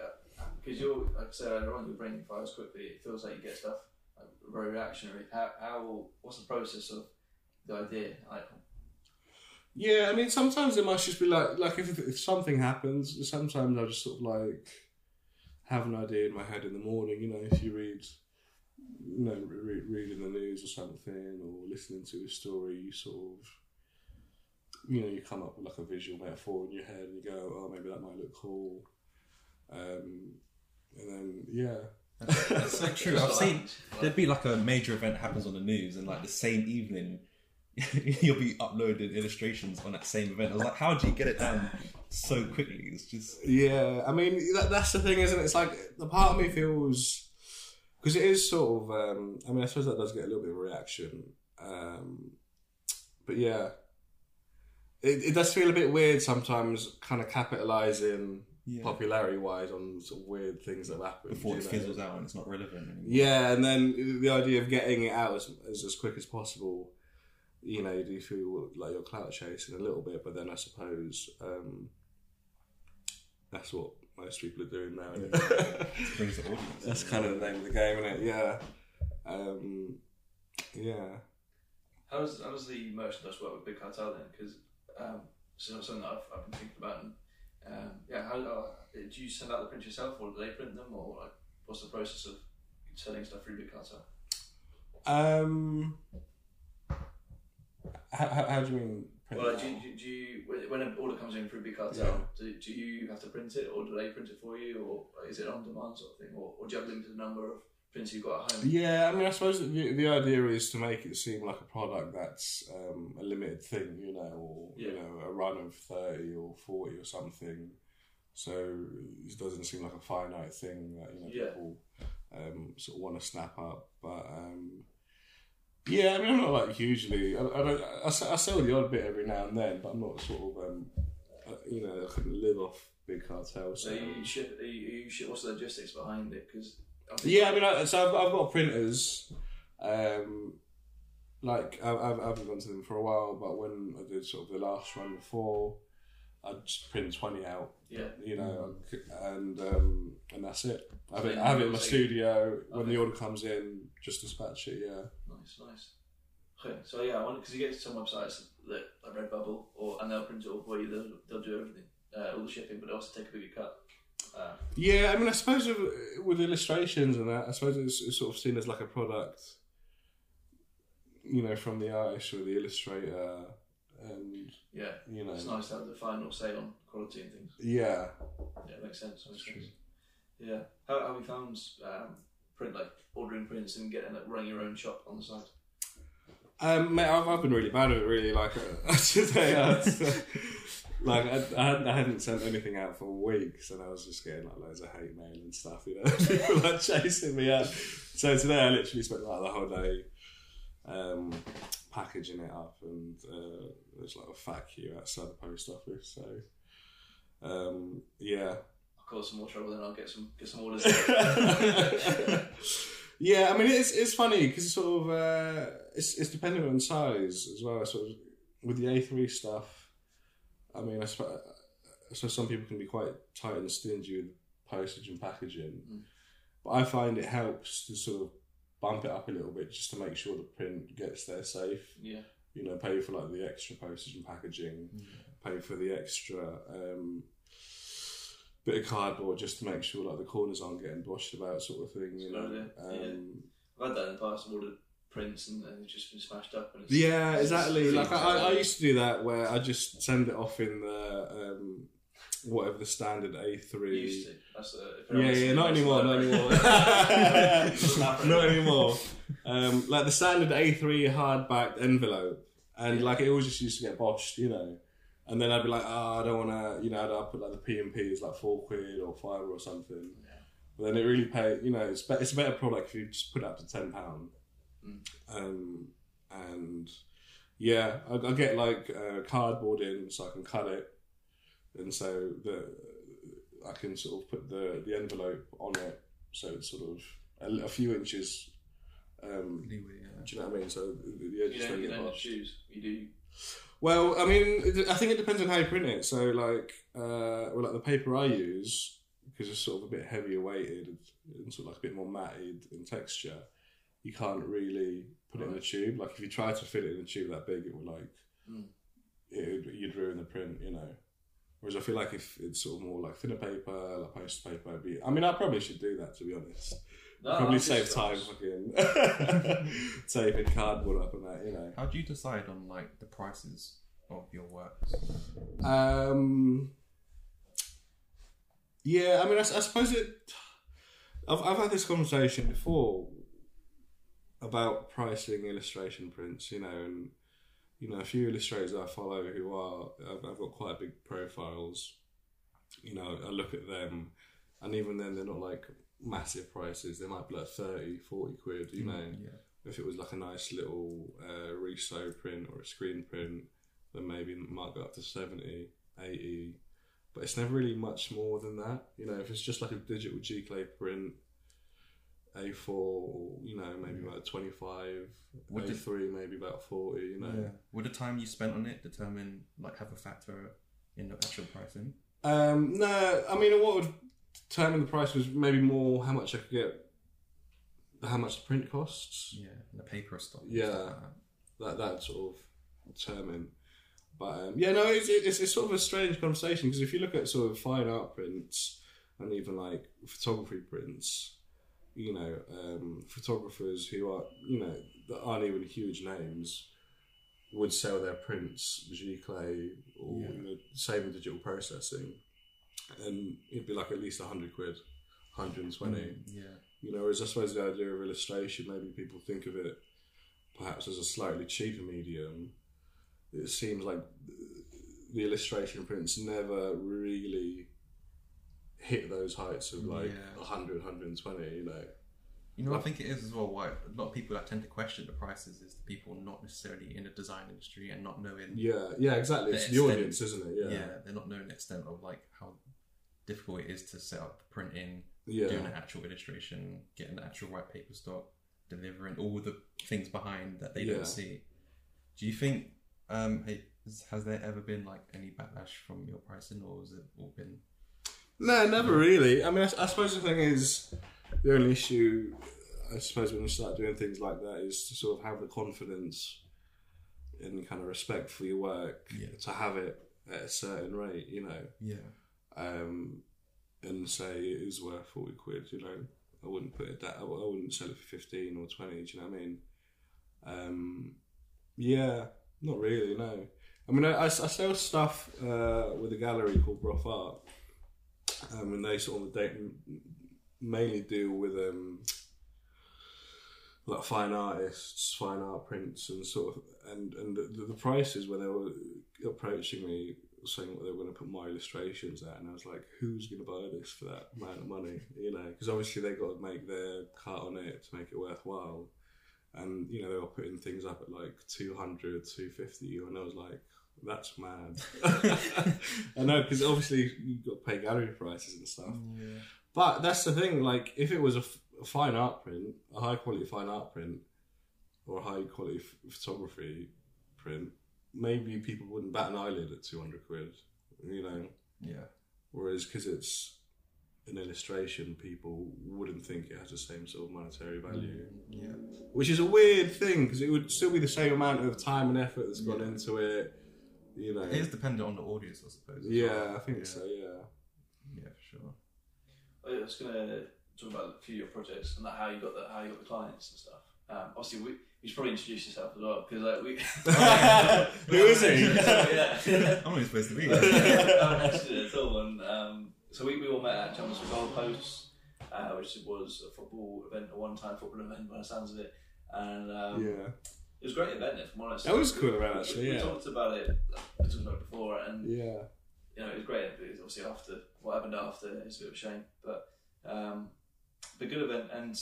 because you're, like I said earlier on, your brain fires quickly. It feels like you get stuff like, very reactionary. How, how, what's the process of the idea? Like, Yeah, I mean, sometimes it must just be like, like if, if something happens, sometimes I just sort of like have an idea in my head in the morning. You know, if you read, you know, re- reading the news or something, or listening to a story, you sort of, you know, you come up with like a visual metaphor in your head, and you go, oh, maybe that might look cool. Um, and then yeah, That's, that's so true. I've seen there'd be like a major event happens on the news, and like the same evening, you'll be uploading illustrations on that same event. I was like, how do you get it done so quickly? It's just Yeah, I mean that, that's the thing, isn't it? It's like the part of me feels because it is sort of. Um, I mean, I suppose that does get a little bit of a reaction, um, but yeah, it, it does feel a bit weird sometimes, kind of capitalizing yeah. popularity wise on sort of weird things that have happened before it know? fizzles out and it's not relevant anymore. Yeah, and then the idea of getting it out as, as, as quick as possible, you know, you do feel like you're clout chasing a little bit, but then I suppose um, that's what most people are doing now. Anyway. It brings the audience. that's kind of the name of the game, isn't it? Yeah. Um, yeah. How does how does the merchandise work with Big Cartel then? Because um, it's not something that I've, I've been thinking about. And, um, yeah, how uh, do you send out the prints yourself, or do they print them, or like what's the process of selling stuff through Big Cartel? Um, how, how, how do you mean? print Well, it do, you, do you when- an order comes in through Big Cartel, Yeah. do, do you have to print it, or do they print it for you, or is it on demand sort of thing, or, or do you have a limited number of prints you've got at home? Yeah, I mean, I suppose the, the idea is to make it seem like a product that's um, a limited thing, you know, or you know, a run of thirty or forty or something. So it doesn't seem like a finite thing that you know Yeah. people um, sort of want to snap up. But um, yeah, I mean, I'm not like hugely. I, I, don't, I, I sell the odd bit every now and then, but I'm not sort of. Um, uh, you know, I couldn't live off big cartels. So you ship, you, you ship. What's the logistics behind it? Because Yeah, I mean, I, so I've, I've got printers. Um, like I, I've, I haven't gone to them for a while, but when I did sort of the last run before, I'd just print twenty out, yeah, you know, and um, and that's it. I have it, I have it in my studio. When the order comes in, just dispatch it. Yeah. Nice, nice. Okay, so yeah, I want because you get to some websites that like Redbubble, or and they'll print it all for you. They'll, they'll do everything, uh, all the shipping, but they also take a bigger cut. Uh, Yeah, I mean, I suppose with, with illustrations and that, I suppose it's, it's sort of seen as like a product, you know, from the artist or the illustrator, and yeah, you know, it's nice to have the final say on quality and things. yeah. Yeah, makes sense. Makes sense. Yeah. How how have you found um, print like ordering prints and getting like running your own shop on the side? Um, mate, I've, I've been really bad at it. Really, like uh, today, had, like I, I, hadn't, I hadn't sent anything out for weeks, and I was just getting like loads of hate mail and stuff. You know, people like chasing me out. So today, I literally spent like the whole day um, packaging it up, and uh, there's like a fat queue outside the post office. So um, yeah, cause some more trouble, then I'll get some get some orders. yeah, I mean it's it's funny because it's sort of uh, it's it's dependent on size as well. Sort of with the A three stuff. I mean, I suppose so. Some people can be quite tight and stingy with postage and packaging, Mm. but I find it helps to sort of bump it up a little bit just to make sure the print gets there safe. yeah. You know, pay for like the extra postage and packaging, pay for the extra. Um, Bit of cardboard just to make sure like the corners aren't getting washed about, sort of thing. You know, yeah. um, I've had that in the past. I've ordered prints and, it's just been smashed up. And it's, Yeah, exactly. Like I, I- used to do that where I just send it off in the um, whatever the standard A Used three. to. That's, uh, if Yeah, yeah, not anymore, not anymore. like- not anymore. Um, like the standard A three hardback envelope, and Yeah. like it always just used to get boshed, you know. And then I'd be like, oh, I don't want to, you know, I'd put like the P and P is like four quid or five or something. But then it really pay, you know, it's, be- it's a better product if you just put it up to ten pound. Um, and yeah, I, I get like uh, cardboard in so I can cut it, and so the I can sort of put the the envelope on it, so it's sort of a, a few inches. Um, Leeway, yeah. do you know what I mean? So the, the You edges don't, don't you get don't choose. You do. Well, I mean, I think it depends on how you print it. So, like, uh, well, like the paper I use, because it's sort of a bit heavier weighted and sort of like a bit more matted in texture, you can't really put it in a tube. Like, if you try to fit it in a tube that big, it would like, Mm. it would, you'd ruin the print, you know. Whereas I feel like if it's sort of more like thinner paper, like poster paper, it'd be. I mean, I probably should do that to be honest. No, probably save just- time, fucking taping cardboard up and that, you know. How do you decide on like the prices of your works? Um, yeah, I mean, I suppose it. I've, I've had this conversation before about pricing illustration prints, you know, and you know, a few illustrators I follow who are I've, I've got quite big profiles. You know, I look at them, and even then, they're not like massive prices. They might be like 30, 40 quid, you know Yeah. if it was like a nice little uh, riso print or a screen print, then maybe it might go up to 70, 80. But it's never really much more than that. You know, if it's just like a digital giclée print, A4, or, you know, maybe about 25, What did- A3, maybe about 40, you know. Would the time you spent on it determine like have a factor in the actual pricing? Um, no, I mean, what would determine the price was maybe more how much I could get, how much the print costs. Yeah, and the paper and Yeah. stuff like that. that that sort of determine. But um, yeah, no, it's, it's it's sort of a strange conversation because if you look at sort of fine art prints and even like photography prints, you know, um, photographers who are you know that aren't even huge names would sell their prints giclée or Yeah. you know, same digital processing, and it'd be like at least hundred quid, hundred and twenty. Mm, yeah. You know, whereas I suppose the idea of illustration, maybe people think of it perhaps as a slightly cheaper medium. It seems like the illustration prints never really hit those heights of like Yeah. 100, 120, you know. You know, I think it is as well. Why a lot of people that tend to question the prices is the people not necessarily in the design industry and not knowing. Yeah, yeah, exactly. It's The the audience, isn't it? Yeah. Yeah. they're not knowing the extent of like how difficult it is to set up the printing, Yeah. doing an actual illustration, getting the actual white paper stock, delivering all the things behind that they Yeah. don't see. Do you think? Um, has- has there ever been like any backlash from your pricing, or has it all been? No, never really. I mean, I, I suppose the thing is, the only issue, I suppose, when you start doing things like that is to sort of have the confidence and kind of respect for your work Yeah. to have it at a certain rate, you know, Yeah. Um, and say it is worth 40 quid, you know. I wouldn't put it that, I wouldn't sell it for 15 or 20, do you know what I mean? Um, yeah, not really, no. I mean, I, I, I sell stuff uh, with a gallery called Broth Art, um, and they sort of they mainly deal with um, like fine artists, fine art prints, and sort of and and the, the prices when they were approaching me saying what they were going to put my illustrations at, and I was like, who's going to buy this for that amount of money? You know, because obviously they got to make their cut on it to make it worthwhile. And you know they were putting things up at like 200, 250, and I was like, that's mad. I know because obviously you've got to pay gallery prices and stuff. Mm, yeah. But that's the thing. Like, if it was a, f- a fine art print, a high quality fine art print, or a high quality f- photography print, maybe people wouldn't bat an eyelid at two hundred quid. You know, Yeah. whereas because it's an illustration, people wouldn't think it has the same sort of monetary value. Mm, yeah. Which is a weird thing because it would still be the same amount of time and effort that's gone Yeah. into it. You know. It is dependent on the audience, I suppose. Yeah, well. I think yeah. so. Yeah. Yeah, for sure. Oh, I was going to talk about a few of your projects and like how you got the how you got the clients and stuff. Um, obviously, we, you should probably introduce yourself as well because like we. Who is he? yeah. I'm only supposed to be. I haven't mentioned it at all. And um, so we, we all met at Jumpers for Goalposts, uh, which was a football event, a one-time football event by the sounds of it. And um, Yeah. It was a great event, if I'm honest. That was a cool event, We- actually, We, yeah. talked about it. We talked about it before, and Yeah. you know, it was great. But obviously, after what happened after, it's a bit of a shame. But um, but good event, and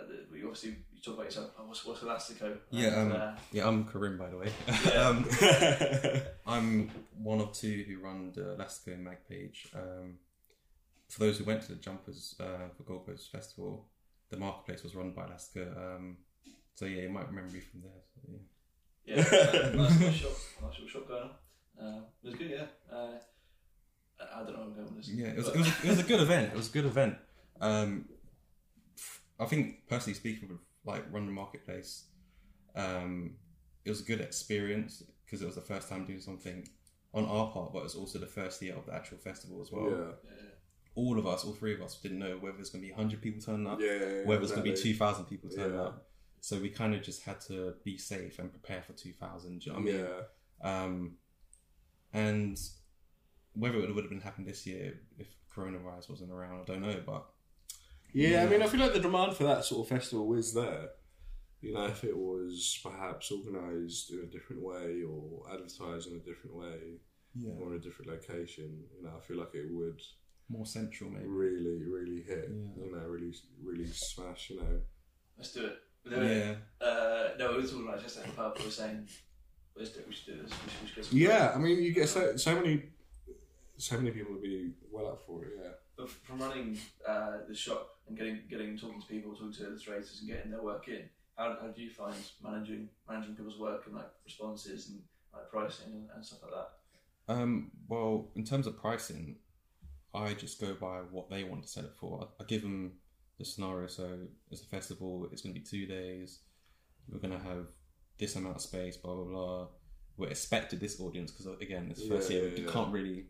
uh, we obviously you talk about yourself. Oh, what's what's Elastico? Yeah, And, um, uh, Yeah, I'm Karim, by the way. Yeah. um, I'm one of two who run the Elastico mag page. Um, for those who went to the Jumpers uh, for Goalposts Festival, the marketplace was run by Elastico. Um, so yeah, you might remember me from there. So, yeah. yeah, nice little shop, nice little shop going on. Uh, it was good, yeah. Uh, I I don't know where I'm going with this. Yeah, it was, it was, it was a good event. It was a good event. Um, I think personally speaking, with like run the marketplace, um, it was a good experience because it was the first time doing something on our part, but it was also the first year of the actual festival as well. yeah. Yeah. All of us, all three of us, didn't know whether it's going to be 100 people turning up, Yeah. whether it's going to be 2,000 people turning Yeah. up. So we kind of just had to be safe and prepare for 2,000. Do you know what I mean? Yeah. Um, and whether it would have been happened this year if coronavirus wasn't around, I don't know. But Yeah, I mean, I feel like the demand for that sort of festival is there. You know, if it was perhaps organised in a different way or advertised in a different way yeah, or in a different location, you know, I feel like it would more central maybe. really, really hit. Yeah. You know, really, really smash. You know. Let's do it. We're doing it. Yeah, Uh, no, we were talking about just at the pub. We were saying, let's do it. We should do this. We should, we should get some Yeah, I mean, you get so so many, so many people would be well up for it. Yeah. But from running uh, the shop and getting getting talking to people, talking to illustrators, and getting their work in, how, how do you find managing managing people's work and like responses and like pricing and, and stuff like that? Um, well, in terms of pricing, I just go by what they want to sell it for. I, I give them the scenario. So it's a festival. It's going to be two days. We're going to have this amount of space. Blah blah blah. We're expected this audience because again, it's first Yeah, year. yeah, you can't really.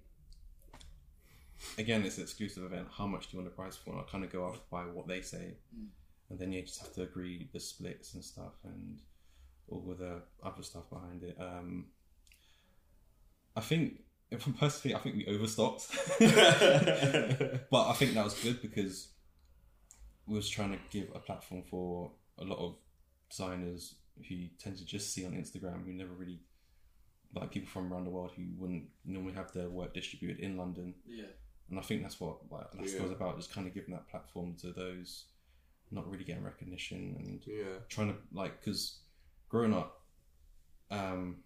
Again, it's an exclusive event. How much do you want to price for? And I kind of go off by what they say, Mm. and then you just have to agree the splits and stuff and all the other stuff behind it. Um, I think, personally, I think we overstocked, but I think that was good because we was trying to give a platform for a lot of designers who tend to just see on Instagram who never really like people from around the world who wouldn't normally have their work distributed in London. Yeah, And I think that's what like Alaska Yeah. was about, just kind of giving that platform to those not really getting recognition and Yeah. trying to like because growing up um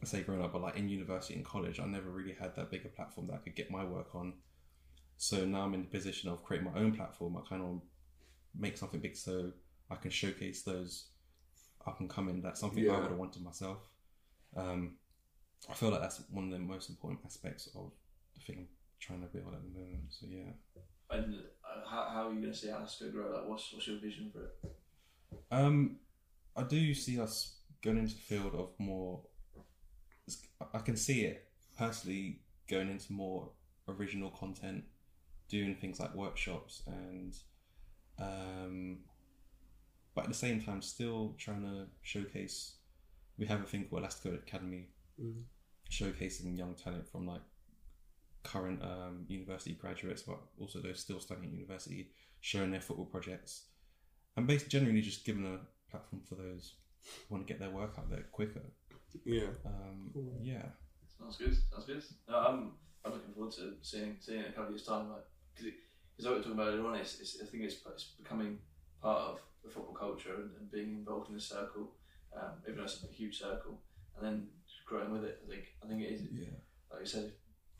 I say growing up but like in university and college I never really had that bigger platform that I could get my work on so now I'm in the position of creating my own platform I kind of make something big so I can showcase those up and coming that's something I would have wanted myself um I feel like that's one of the most important aspects of the thing trying to build at the moment so yeah and uh, how, how are you going to see Alaska grow? Like, what's what's your vision for it? Um, I do see us going into the field of more. I can see it personally going into more original content, doing things like workshops and, um, but at the same time, still trying to showcase. We have a thing called Elastico Academy, Mhm. showcasing young talent from like current um, university graduates, but also those still studying at university, showing their football projects and basically generally just giving a platform for those who want to get their work out there quicker. Yeah. Um, Cool. yeah, Sounds good. Sounds good. No, I'm I'm looking forward to seeing seeing it in a couple of years time. Like because because what we were talking about earlier on, it's, it's I think it's, it's becoming part of the football culture and, and being involved in this circle, um, even though it's a huge circle, and then growing with it. I think I think it is yeah, like you said,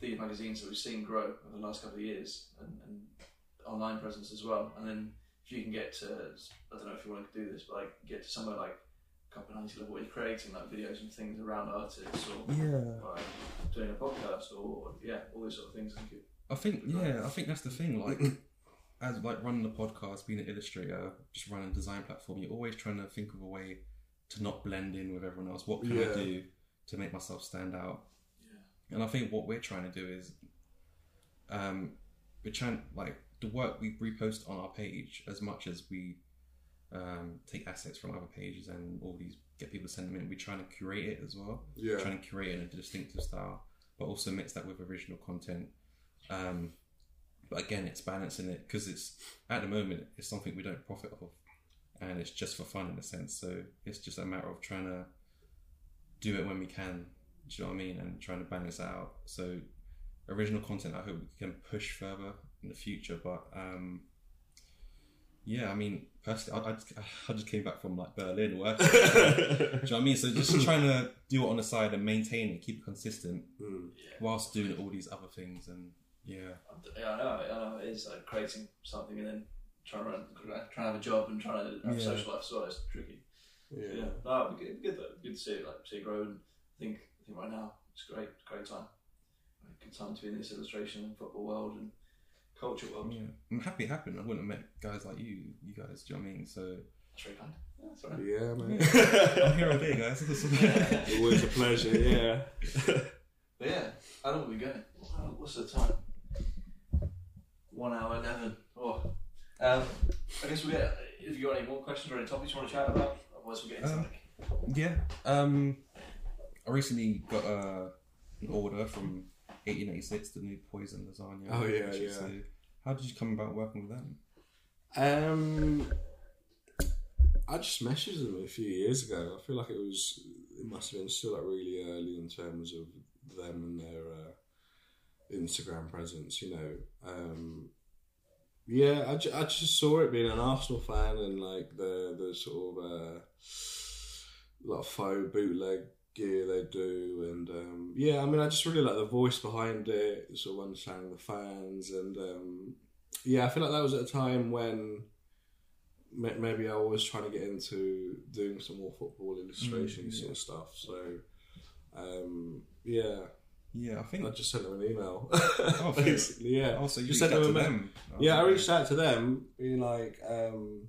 the magazines that we've seen grow over the last couple of years, and, and online presence as well. And then if you can get to, I don't know if you want to do this, but like get to somewhere like Copa Ninety level, where you're creating like videos and things around artists, or yeah. like doing a podcast, or yeah, all these sort of things. I think it, I think yeah, I think that's the thing. Like as like running the podcast, being an illustrator, just running a design platform, you're always trying to think of a way to not blend in with everyone else. What can Yeah. I do to make myself stand out? And I think what we're trying to do is, um, we're trying like the work we repost on our page as much as we um, take assets from other pages and all these get people to send them in. We're trying to curate it as well. Yeah. Trying to curate it in a distinctive style, but also mix that with original content. Um, but again, it's balancing it because it's at the moment it's something we don't profit off and it's just for fun in a sense. So it's just a matter of trying to do it when we can. Do you know what I mean? And trying to balance it out. So original content, I hope we can push further in the future. But um, yeah, I mean, personally, I, I, just, I just came back from like Berlin working. do you know what I mean? So just trying to do it on the side and maintain it, keep it consistent, Mm. whilst doing all these other things. And yeah, Yeah, I know. I know. It is like creating something and then trying to run, trying to have a job and trying to have a social life as well. It's tricky. Yeah. Yeah, no, it'd be good, it'd be good though. Good to see it, like see it grow. And I think, I think right now it's great. It's a great time. Good time to be in this illustration and football world and culture world. yeah, I'm happy it happened. I wouldn't have met guys like you, you guys. Do you know what I mean? So That's very kind. Yeah, that's all right. Yeah, man. I'm here all day, guys. Always a pleasure. Yeah. But yeah, how long have we going? What's the time? One hour eleven. Oh, um, I guess we get. If you got any more questions or any topics you want to chat about, otherwise we get into Um, like. Yeah. Um, I recently got uh, an order from 1886, the new Poison lasagna. Oh, yeah, yeah. How did you come about working with them? Um, I just messaged them a few years ago. I feel like it was it must have been still like really early in terms of them and their uh, Instagram presence. You know, um, yeah, I, ju- I just saw it being an Arsenal fan and like the the sort of uh, of faux bootleg gear they do and um, yeah I mean I just really like the voice behind it sort of understanding the fans and um, yeah I feel like that was at a time when ma- maybe I was trying to get into doing some more football illustration Mm, sort of stuff so um, yeah Yeah, I think. I just sent them an email fair. basically yeah Oh, so you Just sent them to a me- them? Oh, yeah, I reached out to them, being like, um,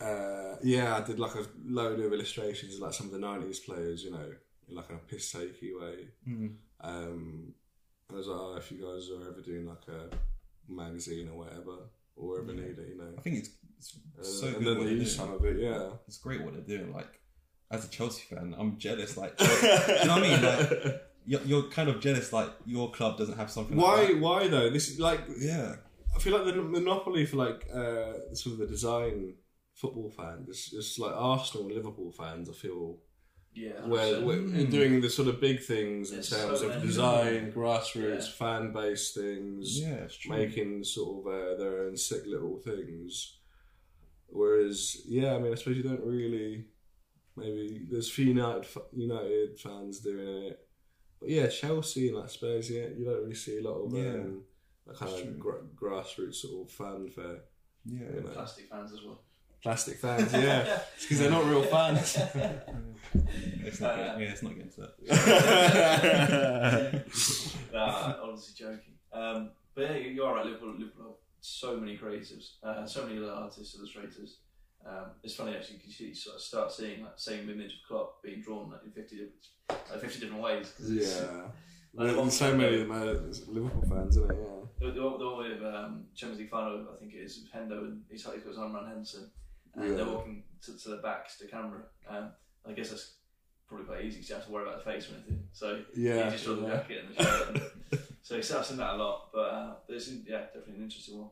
uh, yeah, I did like a load of illustrations of like some of the '90s players, you know, in like a piss takey way. Mm. Um, I was like, oh, if you guys are ever doing like a magazine or whatever, or ever Yeah. need it, you know. I think it's, it's Uh, so and good. then what they use some of it, yeah. It's great what they're doing. Like, as a Chelsea fan, I'm jealous. Like, you know what I mean? Like, you're, you're kind of jealous. Like, your club doesn't have something. why? Like. Why though? This is like Yeah. I feel like the monopoly for like uh, sort of the design football fans, it's, it's like Arsenal and Liverpool fans. I feel Yeah. where 100%. we're Mm. doing the sort of big things in There's terms so of many. design, grassroots, Yeah. fan based things, Yeah, it's true. making sort of uh, their own sick little things. Whereas, yeah, I mean, I suppose you don't really. Maybe there's few United f- United fans doing it, but yeah, Chelsea and like Spurs, yeah, you don't really see a lot of Yeah, um, that kind that's of true. gra- grassroots sort of fanfare. Yeah. You know. Plastic fans as well. Plastic fans, yeah, it's because they're not real fans. It's not Uh, getting, yeah, it's not getting to that. nah, honestly joking. Um, but yeah, you- you're right. Liverpool, Liverpool have so many creatives, uh, so many other artists, illustrators. Um, it's funny actually because you sort of start seeing that same image of Klopp being drawn like, in 50 different, like 50 different ways. Cause it's, yeah, Like, There's so many of them are Liverpool fans, isn't it? Yeah. The, the, the one with um, Champions League final, I think it is Hendo and he's, he's got his arm around Henderson, and Yeah. they're walking to, to the backs to camera. Um, I guess that's probably quite easy because you don't have to worry about the face or anything. So Yeah, you just draw the jacket and the shirt. And, so I've seen that a lot, but uh, there's yeah definitely an interesting one.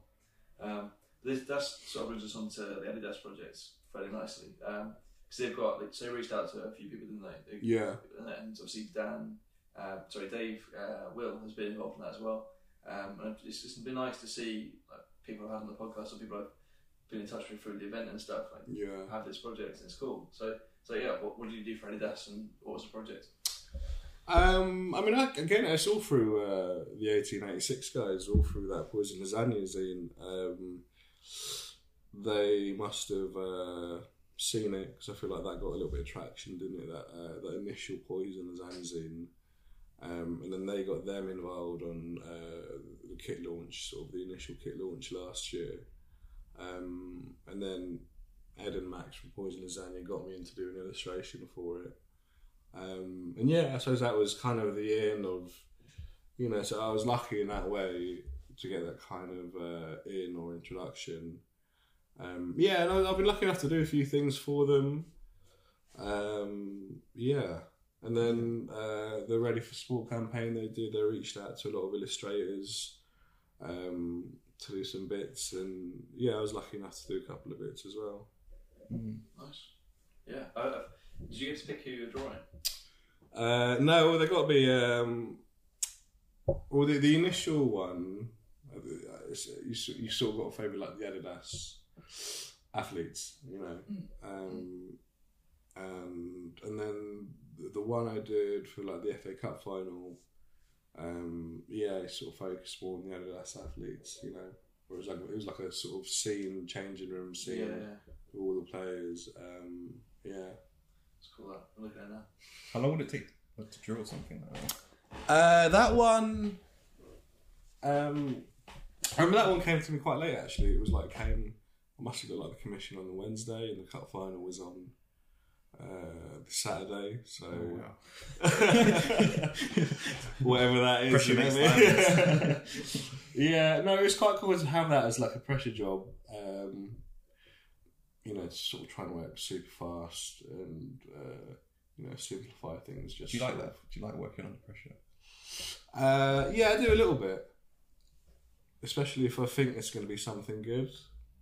Um, this that's sort of brings us on to the Adidas projects fairly nicely because they've got like, so they reached out to a few people, didn't they? They- Yeah. and obviously Dan, uh, sorry Dave, uh, Will has been involved in that as well. Um, and it's just been nice to see like, people I've had on the podcast or people I've been in touch with through the event and stuff like Yeah. have this project and it's cool. So so yeah, what, what did you do for Adidas and what was the project? Um, I mean, I, again, it's all through uh, the 1886 guys, all through that Poison Lasagna zine. Um, they must have uh, seen it because I feel like that got a little bit of traction, didn't it? That uh, that initial Poison Lasagna zine. Um, and then they got them involved on uh, the kit launch, sort of the initial kit launch last year. Um, and then Ed and Max from Poison Lasagna got me into doing illustration for it. Um, and yeah, I suppose that was kind of the end of, you know, so I was lucky in that way to get that kind of uh, in or introduction. Um, yeah, and I- I've been lucky enough to do a few things for them. Um, yeah, and then uh, the Ready for Sport campaign they did, they reached out to a lot of illustrators um, to do some bits, and yeah, I was lucky enough to do a couple of bits as well. Nice. Yeah. Uh, did you get to pick who you're drawing? Uh, no, well, they got to be. Um, well, the, the initial one, uh, it's- you, you sort of got a favourite like the Adidas athletes, you know, um, and and then the, the one I did for like the FA Cup final, um, yeah, sort of focused more on the Adidas athletes, you know. Whereas like it was like a sort of scene, changing room scene Yeah. for all the players. Um, yeah. It's cool. That. I'm looking at it now. How long would it take like, to draw something like that? Uh, that one. Um, I remember that one came to me quite late. Actually, it was like came. I must have got like the commission on the Wednesday, and the cup final was on uh, Saturday. So Oh, whatever that is, Pressure you know makes what I mean? yeah, no, it was quite cool to have that as like a pressure job. Um, you know, sort of trying to work super fast and uh, you know simplify things. Just Do you like that? Do you like working under pressure? uh, yeah, I do a little bit, especially if I think it's going to be something good.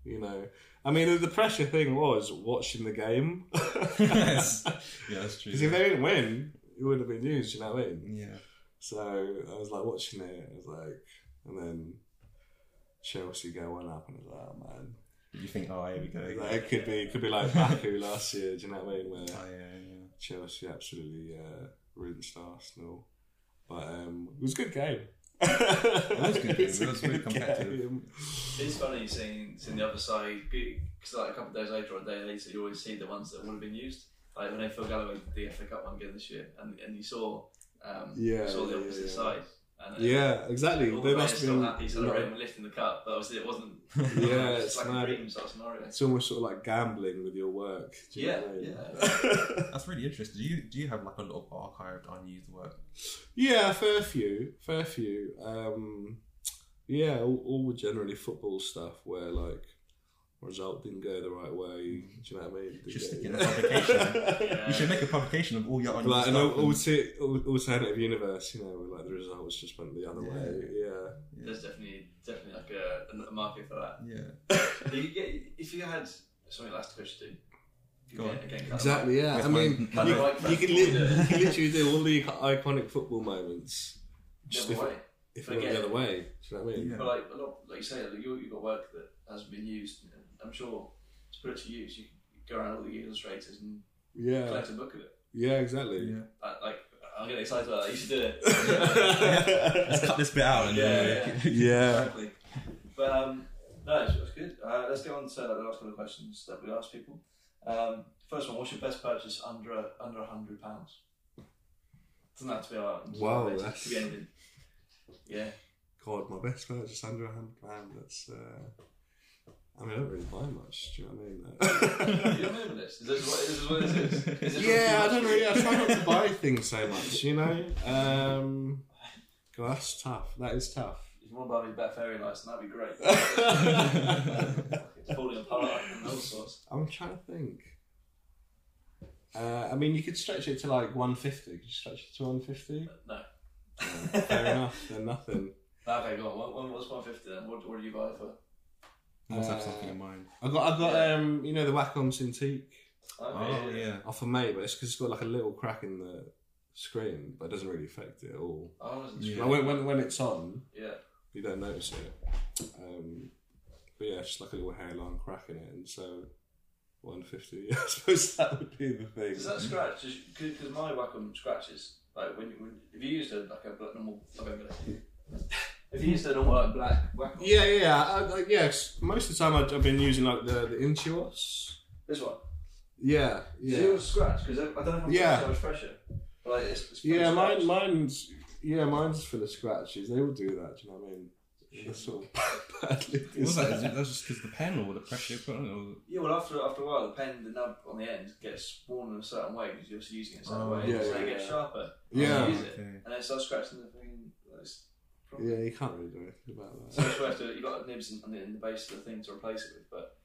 You know, I mean, the pressure thing was watching the game yes. Yeah, that's true. Because if they didn't win, it would have been news. You know what I mean? yeah. So I was like watching it. I was like, and then Chelsea go one up, and I was like, oh man, You think, oh, here we go. like, it could be, it could be like Baku last year. Do you know what I mean? Where Oh, yeah, yeah. Chelsea absolutely uh, rinsed Arsenal. But um, it was a good game. It was good. It's a It was really competitive. game. It's funny seeing, seeing the other side because like a couple of days later or a day later, you always see the ones that would have been used. Like when they Phil Galloway did the FA Cup one again this year, and and you saw, um, Yeah, you saw the yeah, opposite yeah. side. And, Yeah, exactly. All They the must players have still happy celebrating lifting the cup, but obviously it wasn't. Yeah, it's it's like mad. a dream sort of scenario. It's almost sort of like gambling with your work. Do you Yeah, know I mean? yeah. That's really interesting. Do you do you have like a lot of archived unused work? Yeah, fair few, fair few. Um, yeah, all, all were generally football stuff where like result didn't go the right way. Do you know what I mean? Just Didn't stick go- in a publication. You should make a publication of all your unused like an stuff. and- alter, al- alternative universe, you know, where like the results just went the other Yeah. way. Yeah. There's definitely definitely like a, a market for that. yeah. you get, if you had something like Push to do, you Go on. again, Exactly. Yeah. With I mean, my you, like you, can li- you can literally do all the iconic football moments. Just the if, other way. if it went the again- other way. Do you know what I mean? Yeah. But like a lot, like you say, like you you've got work that hasn't been used. And I'm sure to put it to use, you could go around all the illustrators and Yeah. collect a book of it. Yeah. Exactly. Yeah. Like, like I'm getting excited about that. You should do it. Let's cut this bit out and yeah, uh, yeah, Yeah. exactly. But um, no, it's, it's good. Uh, let's go on to the last couple of questions that we asked people. Um, first one: What's your best purchase under a, under a hundred pounds? Doesn't have to be art. doesn't Wow, have to be- that's- could be anything. Yeah. God, my best purchase under a hundred pound. That's. Uh, I mean, I don't really buy much. Do you know what I mean? remember this? Is this what, is this what this is? is this yeah, I don't really. I try not to buy things so much. You know. Um, God, that's tough. That is tough. If you want to buy me a better fairy lights, that'd be great. it's falling apart and all sorts. I'm trying to think. Uh, I mean, you could stretch it to like 150. Could you stretch it to 150? No. Fair enough. Then nothing. Okay, go on. What, what, what's 150 then? What, what do you buy for? Must have Uh, something in mind. I got, I got, Yeah. um, you know, the Wacom Cintiq Okay, Oh yeah. off of May, but it's because it's got like a little crack in the screen, but it doesn't really affect it at all. I wasn't Yeah. sure. Like when, when when it's on, Yeah. you don't notice it. Um, but yeah, it's just like a little hairline crack in it, and so 150. I suppose that would be the thing. Does that scratch? Because my Wacom scratches. Like when, you- when if you used a like a normal, mean, if you used a normal like black Wacom, Yeah, yeah, yeah. I, I, yes, most of the time I've, I've been using like the the Intuos. this one, Yeah, yeah. yeah, it was scratch because I, I don't know if Yeah. so much pressure. Like, it's, it's full yeah. of scratch. Mine, mine's yeah, mine's full of scratches. They will do that. Do you know what I mean? It's sort of badly. What was that? Is that's just because the pen or the pressure you put on it? Or... Yeah, well, after after a while, the pen, the nub on the end gets worn in a certain way because you're just using it a certain Oh, way, yeah, so yeah, it gets yeah. sharper. Yeah. You use it, Okay. and it starts scratching the thing. It's Yeah, you can't really do anything about So you have to, you got nibs in, in the base of the thing to replace it with, but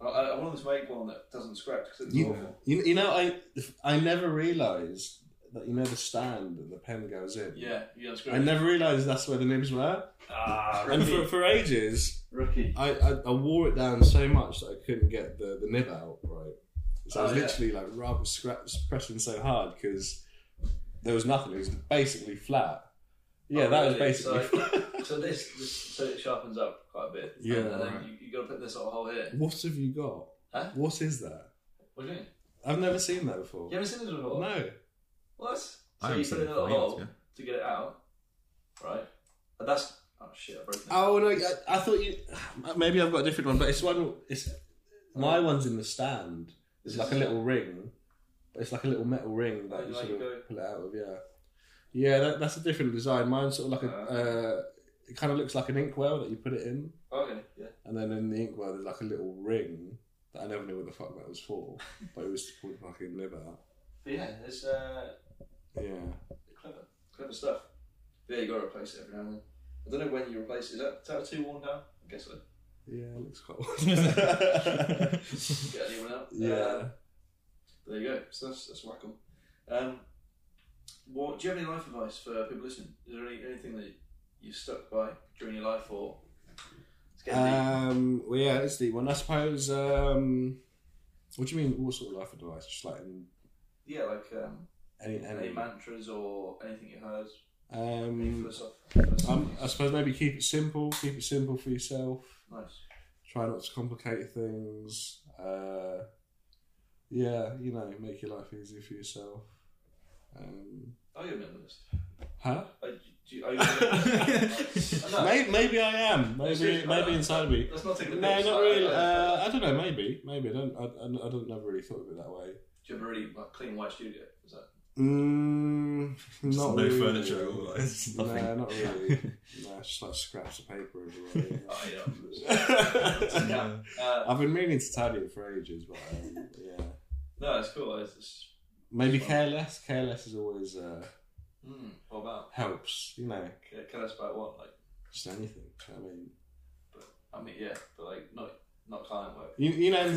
I, I wanted to make one that doesn't scratch because it's You, awful. you, you know, I I never realised that you know the stand that the pen goes in. Yeah, you unscrew I it. never realised that's where the nibs were. Ah, And for, for ages, rookie. I, I, I wore it down so much that I couldn't get the, the nib out right. So I was Oh, yeah. literally like rub, scratch, pressing so hard because there was nothing. It was basically flat. Yeah, Oh, that was basically So- flat. So this, this, so it sharpens up quite a bit. Yeah, and then right. you, you got to put this little hole here. What have you got? Huh? What is that? What do you mean? I've never seen that before. You haven't seen this before? No. What? So I you put seen in a little hole yeah. to get it out, right? And that's oh shit, I've broken it. Oh no! I, I thought you. Maybe I've got a different one, but it's one. It's my one's in the stand. It's like a little ring. But it's like a little metal ring that you like sort you of go- pull it out of. Yeah. Yeah, that, that's a different design. Mine's sort of like a. Uh. Uh, it kind of looks like an inkwell that you put it in, Okay, yeah. and then in the inkwell there's like a little ring that I never knew what the fuck that was for, but it was to pull the fucking out. But yeah, it's uh, Yeah. clever, clever stuff. But yeah, you got to replace it every now and then. I don't know when you replace it. Is that, is that too worn down? I guess so. Yeah, it looks quite. Get anyone out? yeah. Uh, there you go. So that's that's wacko. Um, what do you have any life advice for people listening? Is there any, anything that you stuck by during your life, or it's getting deep? Um, well, yeah, it's the one. I suppose. Um, what do you mean? What sort of life advice? Just like in Yeah, like um, any any any. mantras or anything you heard. Any Um, philosoph- um, I suppose maybe keep it simple. Keep it simple for yourself. nice. Try not to complicate things. Uh, yeah, you know, make your life easy for yourself. Um, Are you a minimalist? huh? Are you, are you a minimalist? no, Maybe, maybe I am. Maybe, seriously, maybe I- inside of me. Let's not take the No, piss. not really. I- Uh, I don't know. Maybe, maybe. I don't. I, I, I don't. Never really thought of it that way. Do you have a really like, clean white studio? Is that? Mm, Just not no really. furniture at all, like, it's nothing. No, not really. no, it's just like scraps of paper everywhere. Oh yeah. Yeah. Uh, I've been meaning to tidy it for ages, but um, yeah. no, it's cool. It's, it's, Maybe careless. Careless is always uh, mm, what about? helps. You know, Yeah, tell us about what like. just anything. do you know what I mean, I mean, yeah, but like not not client work. you, you know.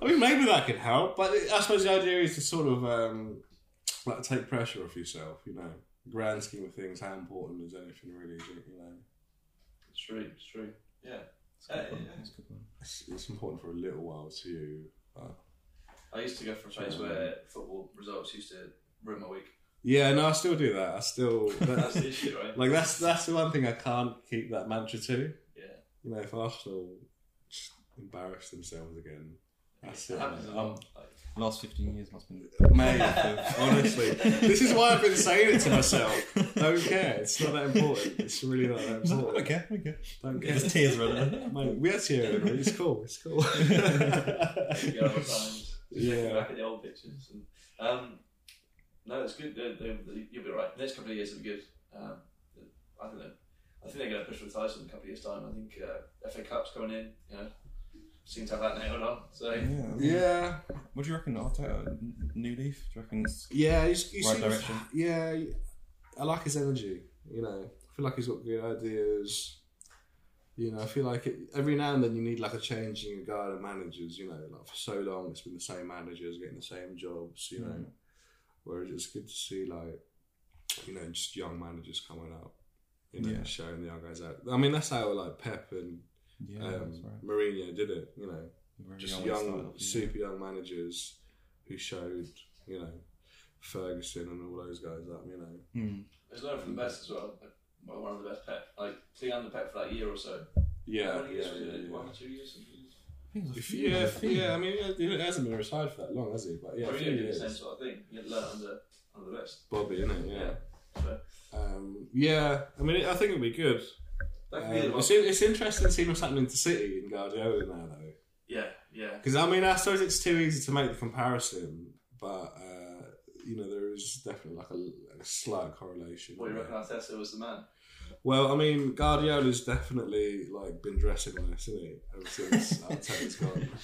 I mean, maybe that could help, but I suppose the idea is to sort of um, like take pressure off yourself. You know, grand scheme of things, how important is anything really? You know, It's true. It's true. Yeah. It's good Uh, one, yeah. it's good it's, it's important for a little while to you. But I used to go for a phase Yeah. where football results used to ruin my week. yeah, no, I still do that. I still That's the issue, right? like that's that's the one thing I can't keep that mantra to. Yeah. You know, if Arsenal just embarrass themselves again, that's It it. happens a lot. Like, Last 15 years must have been. Um, mate, honestly, this is why I've been saying it to myself. Don't care. It's not that important. It's really not that important. Okay, okay. Don't care. There's tears running. Mate, we are to hear it. It's cool. It's cool. the old times. Just Yeah. looking back at the old pictures. And, um, no, it's good. They- they- You'll be right. The next couple of years will be good. Um, I don't know. I think they're going to push for the title in a couple of years' time. I think uh, FA Cup's coming in. You know, seem to have that nailed on. So Yeah. yeah. What do you reckon, Arteta? New Leaf? Do you reckon it's. Yeah, he's, he Right seems, direction. Yeah, I like his energy. You know, I feel like he's got good ideas. You know, I feel like it, every now and then you need like a change in your guard of managers. You know, like for so long it's been the same managers getting the same jobs. You know, Mm. whereas it's good to see like you know just young managers coming up. You know, Yeah. showing the young guys out. I mean, that's how like Pep and Yeah, um, right. Mourinho did it. You know, Very just young when it young, started off, yeah. super young managers who showed, you know, Ferguson and all those guys up, you know. He's learned from the best as well. Like, well, one of the best Pep. Like being under Pep for that year or so. Yeah, How many years yeah, yeah, yeah. One or two years. Something? I think it was a If, few, yeah, if- few. yeah, I mean, he hasn't been retired for that long, has he? But yeah, Yeah, a we few did the same sort of thing. You learn under under the best. Bobby, innit? Yeah. So Um, yeah, I mean, I think it'll be good. Um, could be the it's, it's interesting to see what's happening to City and Guardiola now, though. Yeah, yeah. Because, I mean, I suppose it's too easy to make the comparison, but, uh, you know, there is definitely like a, a slight correlation. What do you reckon Arteta was the man? Well, I mean, Guardiola's definitely like been dressing less, isn't he? Ever since Arteta's gone.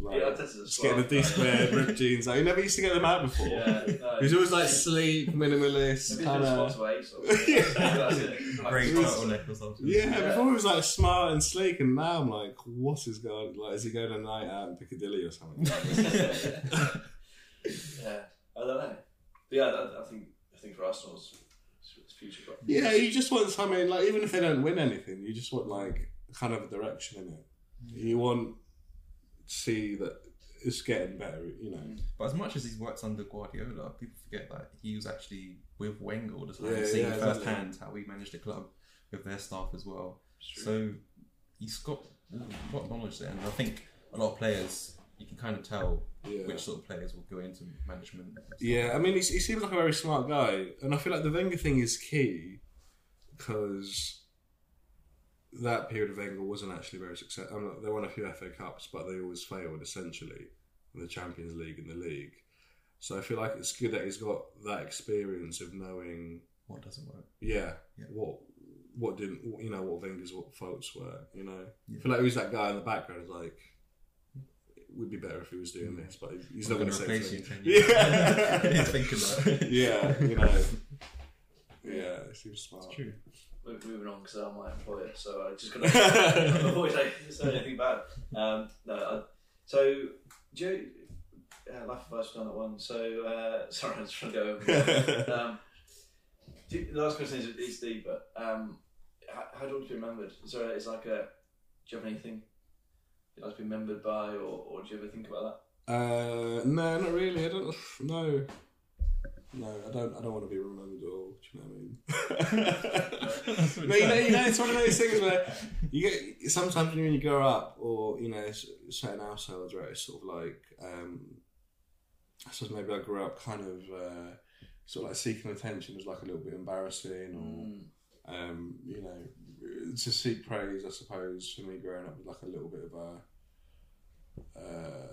Like, yeah, Arteta's just getting the suave decent guy. pair of ripped jeans. Like, he never used to get them out before. Yeah, no, He's always like sleek, minimalist, kind of. sponsor Yeah. that's it. Like, Great turtleneck or something. Yeah, Yeah. before he was like smart and sleek, and now I'm like, what's his going? Like, is he going a night out in Piccadilly or something? Arsenal's its future. But Yeah, you just want something like even if they don't win anything, you just want like kind of a direction in it. You want to see that it's getting better. You know. Mm. But as much as he's worked under Guardiola, people forget that he was actually with Wenger all the time, Yeah, seeing yeah, exactly. firsthand how he managed the club with their staff as well. So he's got a lot of knowledge there, and I think a lot of players you can kind of tell Yeah. which sort of players will go into management. Yeah, I mean, he, he seems like a very smart guy, and I feel like the Wenger thing is key because that period of Wenger wasn't actually very successful. I mean, they won a few FA Cups, but they always failed essentially in the Champions League and the league. So I feel like it's good that he's got that experience of knowing, What doesn't work? yeah, Yeah. what what didn't you know what Wenger's what faults were. You know, I feel like he was that guy in the background, like. It would be better if he was doing this, but he's not I'm going to gonna say replace you anything. Yeah, He's thinking that. yeah, you know, yeah, it seems smart. True. Mo- moving on because I'm my employer, so I'm just going to avoid like, saying anything bad. Um, no, I, so Joe, uh, life advice was on that one. So uh, sorry, I was trying to go over. um, do you- the last question is, is deep, but um, how, how do you want to be remembered? Is there is like a do you have anything you'd like remembered by, or, or do you ever think about that? Uh, no, not really. I don't. No, no, I don't. I don't want to be remembered at all. Do you know what I mean? no, you know, you know, it's one of those things where you get sometimes when you grow up, or you know, certain households, right? It's sort of like, um, I suppose maybe I grew up kind of uh, sort of like seeking attention was like a little bit embarrassing, or um, you know, to seek praise, I suppose, for me growing up was like a little bit of a uh,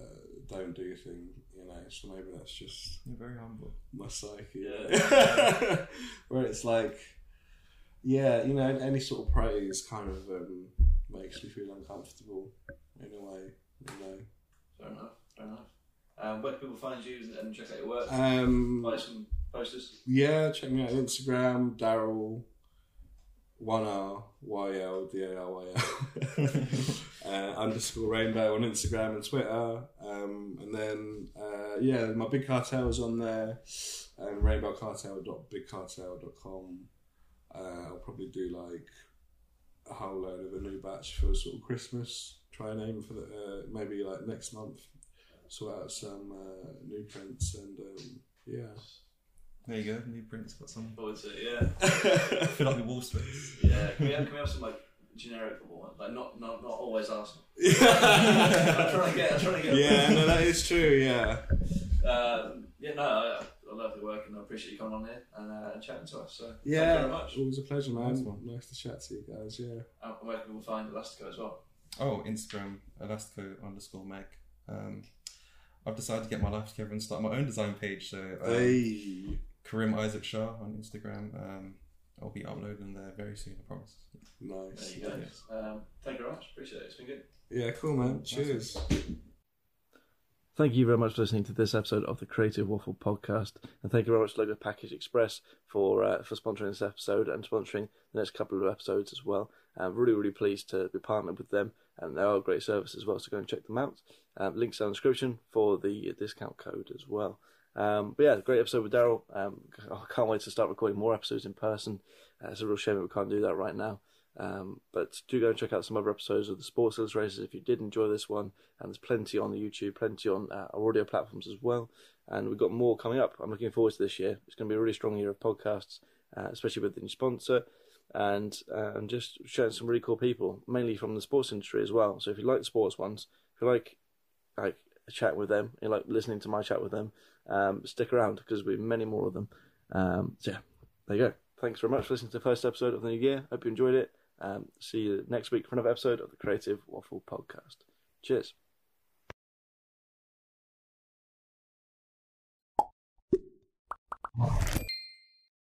don't do thing, you know. So maybe that's just You're very humble. my psyche. Yeah. Where it's like, yeah, you know, any sort of praise kind of um, makes me feel uncomfortable in a way, you know. Fair enough. Fair enough. Um, where can people find you and- and check out your work? Um, Buy some posters. Yeah, check me out on Instagram, Daryl, one R Y L D A R Y L uh, underscore rainbow on Instagram and Twitter, um, and then uh, yeah, my big Cartel is on there, um, rainbowcartel.bigcartel.com. Uh, I'll probably do like a whole load of a new batch for sort of Christmas. Try and aim for the uh, maybe like next month. Sort out some uh, new prints and um, yeah. There you go. New prints got some. Forward to it, yeah. Fill up the wall space. Yeah. Can we have, can we have some like generic football ones? Like not not not always Arsenal. I'm trying to get. I'm trying to get. yeah, no, that is true. Yeah, Um, yeah. No, I, I love your work and I appreciate you coming on here and uh, chatting to us. So thank you yeah. very much. Always a pleasure, Nice man. one. Nice to chat to you guys. Yeah. And where can people find Elastico as well? Oh, Instagram, elastico underscore mag. Um, I've decided to get my life together and start my own design page. So, um, Hey. Karim Isaac Shah on Instagram. Um, I'll be uploading there very soon, I promise. There Nice. you go. Um, thank you very much. Appreciate it. It's been good. Yeah, cool, man. Cheers. Thank you very much for listening to this episode of the Creative Waffle Podcast, and thank you very much to Logo Package Express for uh, for sponsoring this episode and sponsoring the next couple of episodes as well. I'm really, really pleased to be partnered with them, and they are a great service as well. So go and check them out. Um, links down in the description for the discount code as well. Um, but yeah, great episode with Daryl. Um, I can't wait to start recording more episodes in person. Uh, it's a real shame that we can't do that right now. Um, but do go and check out some other episodes of the Sports Illustrated if you did enjoy this one. And there's plenty on the YouTube, plenty on uh, our audio platforms as well. And we've got more coming up. I'm looking forward to this year. It's going to be a really strong year of podcasts, uh, especially with the new sponsor and uh, and just showing some really cool people, mainly from the sports industry as well. So if you like the sports ones, if you like like a chat with them, you like listening to my chat with them, um, stick around because we have many more of them. Um, so yeah, there you go. Thanks very much for listening to the first episode of the new year. Hope you enjoyed it. Um, see you next week for another episode of the Creative Waffle Podcast. Cheers.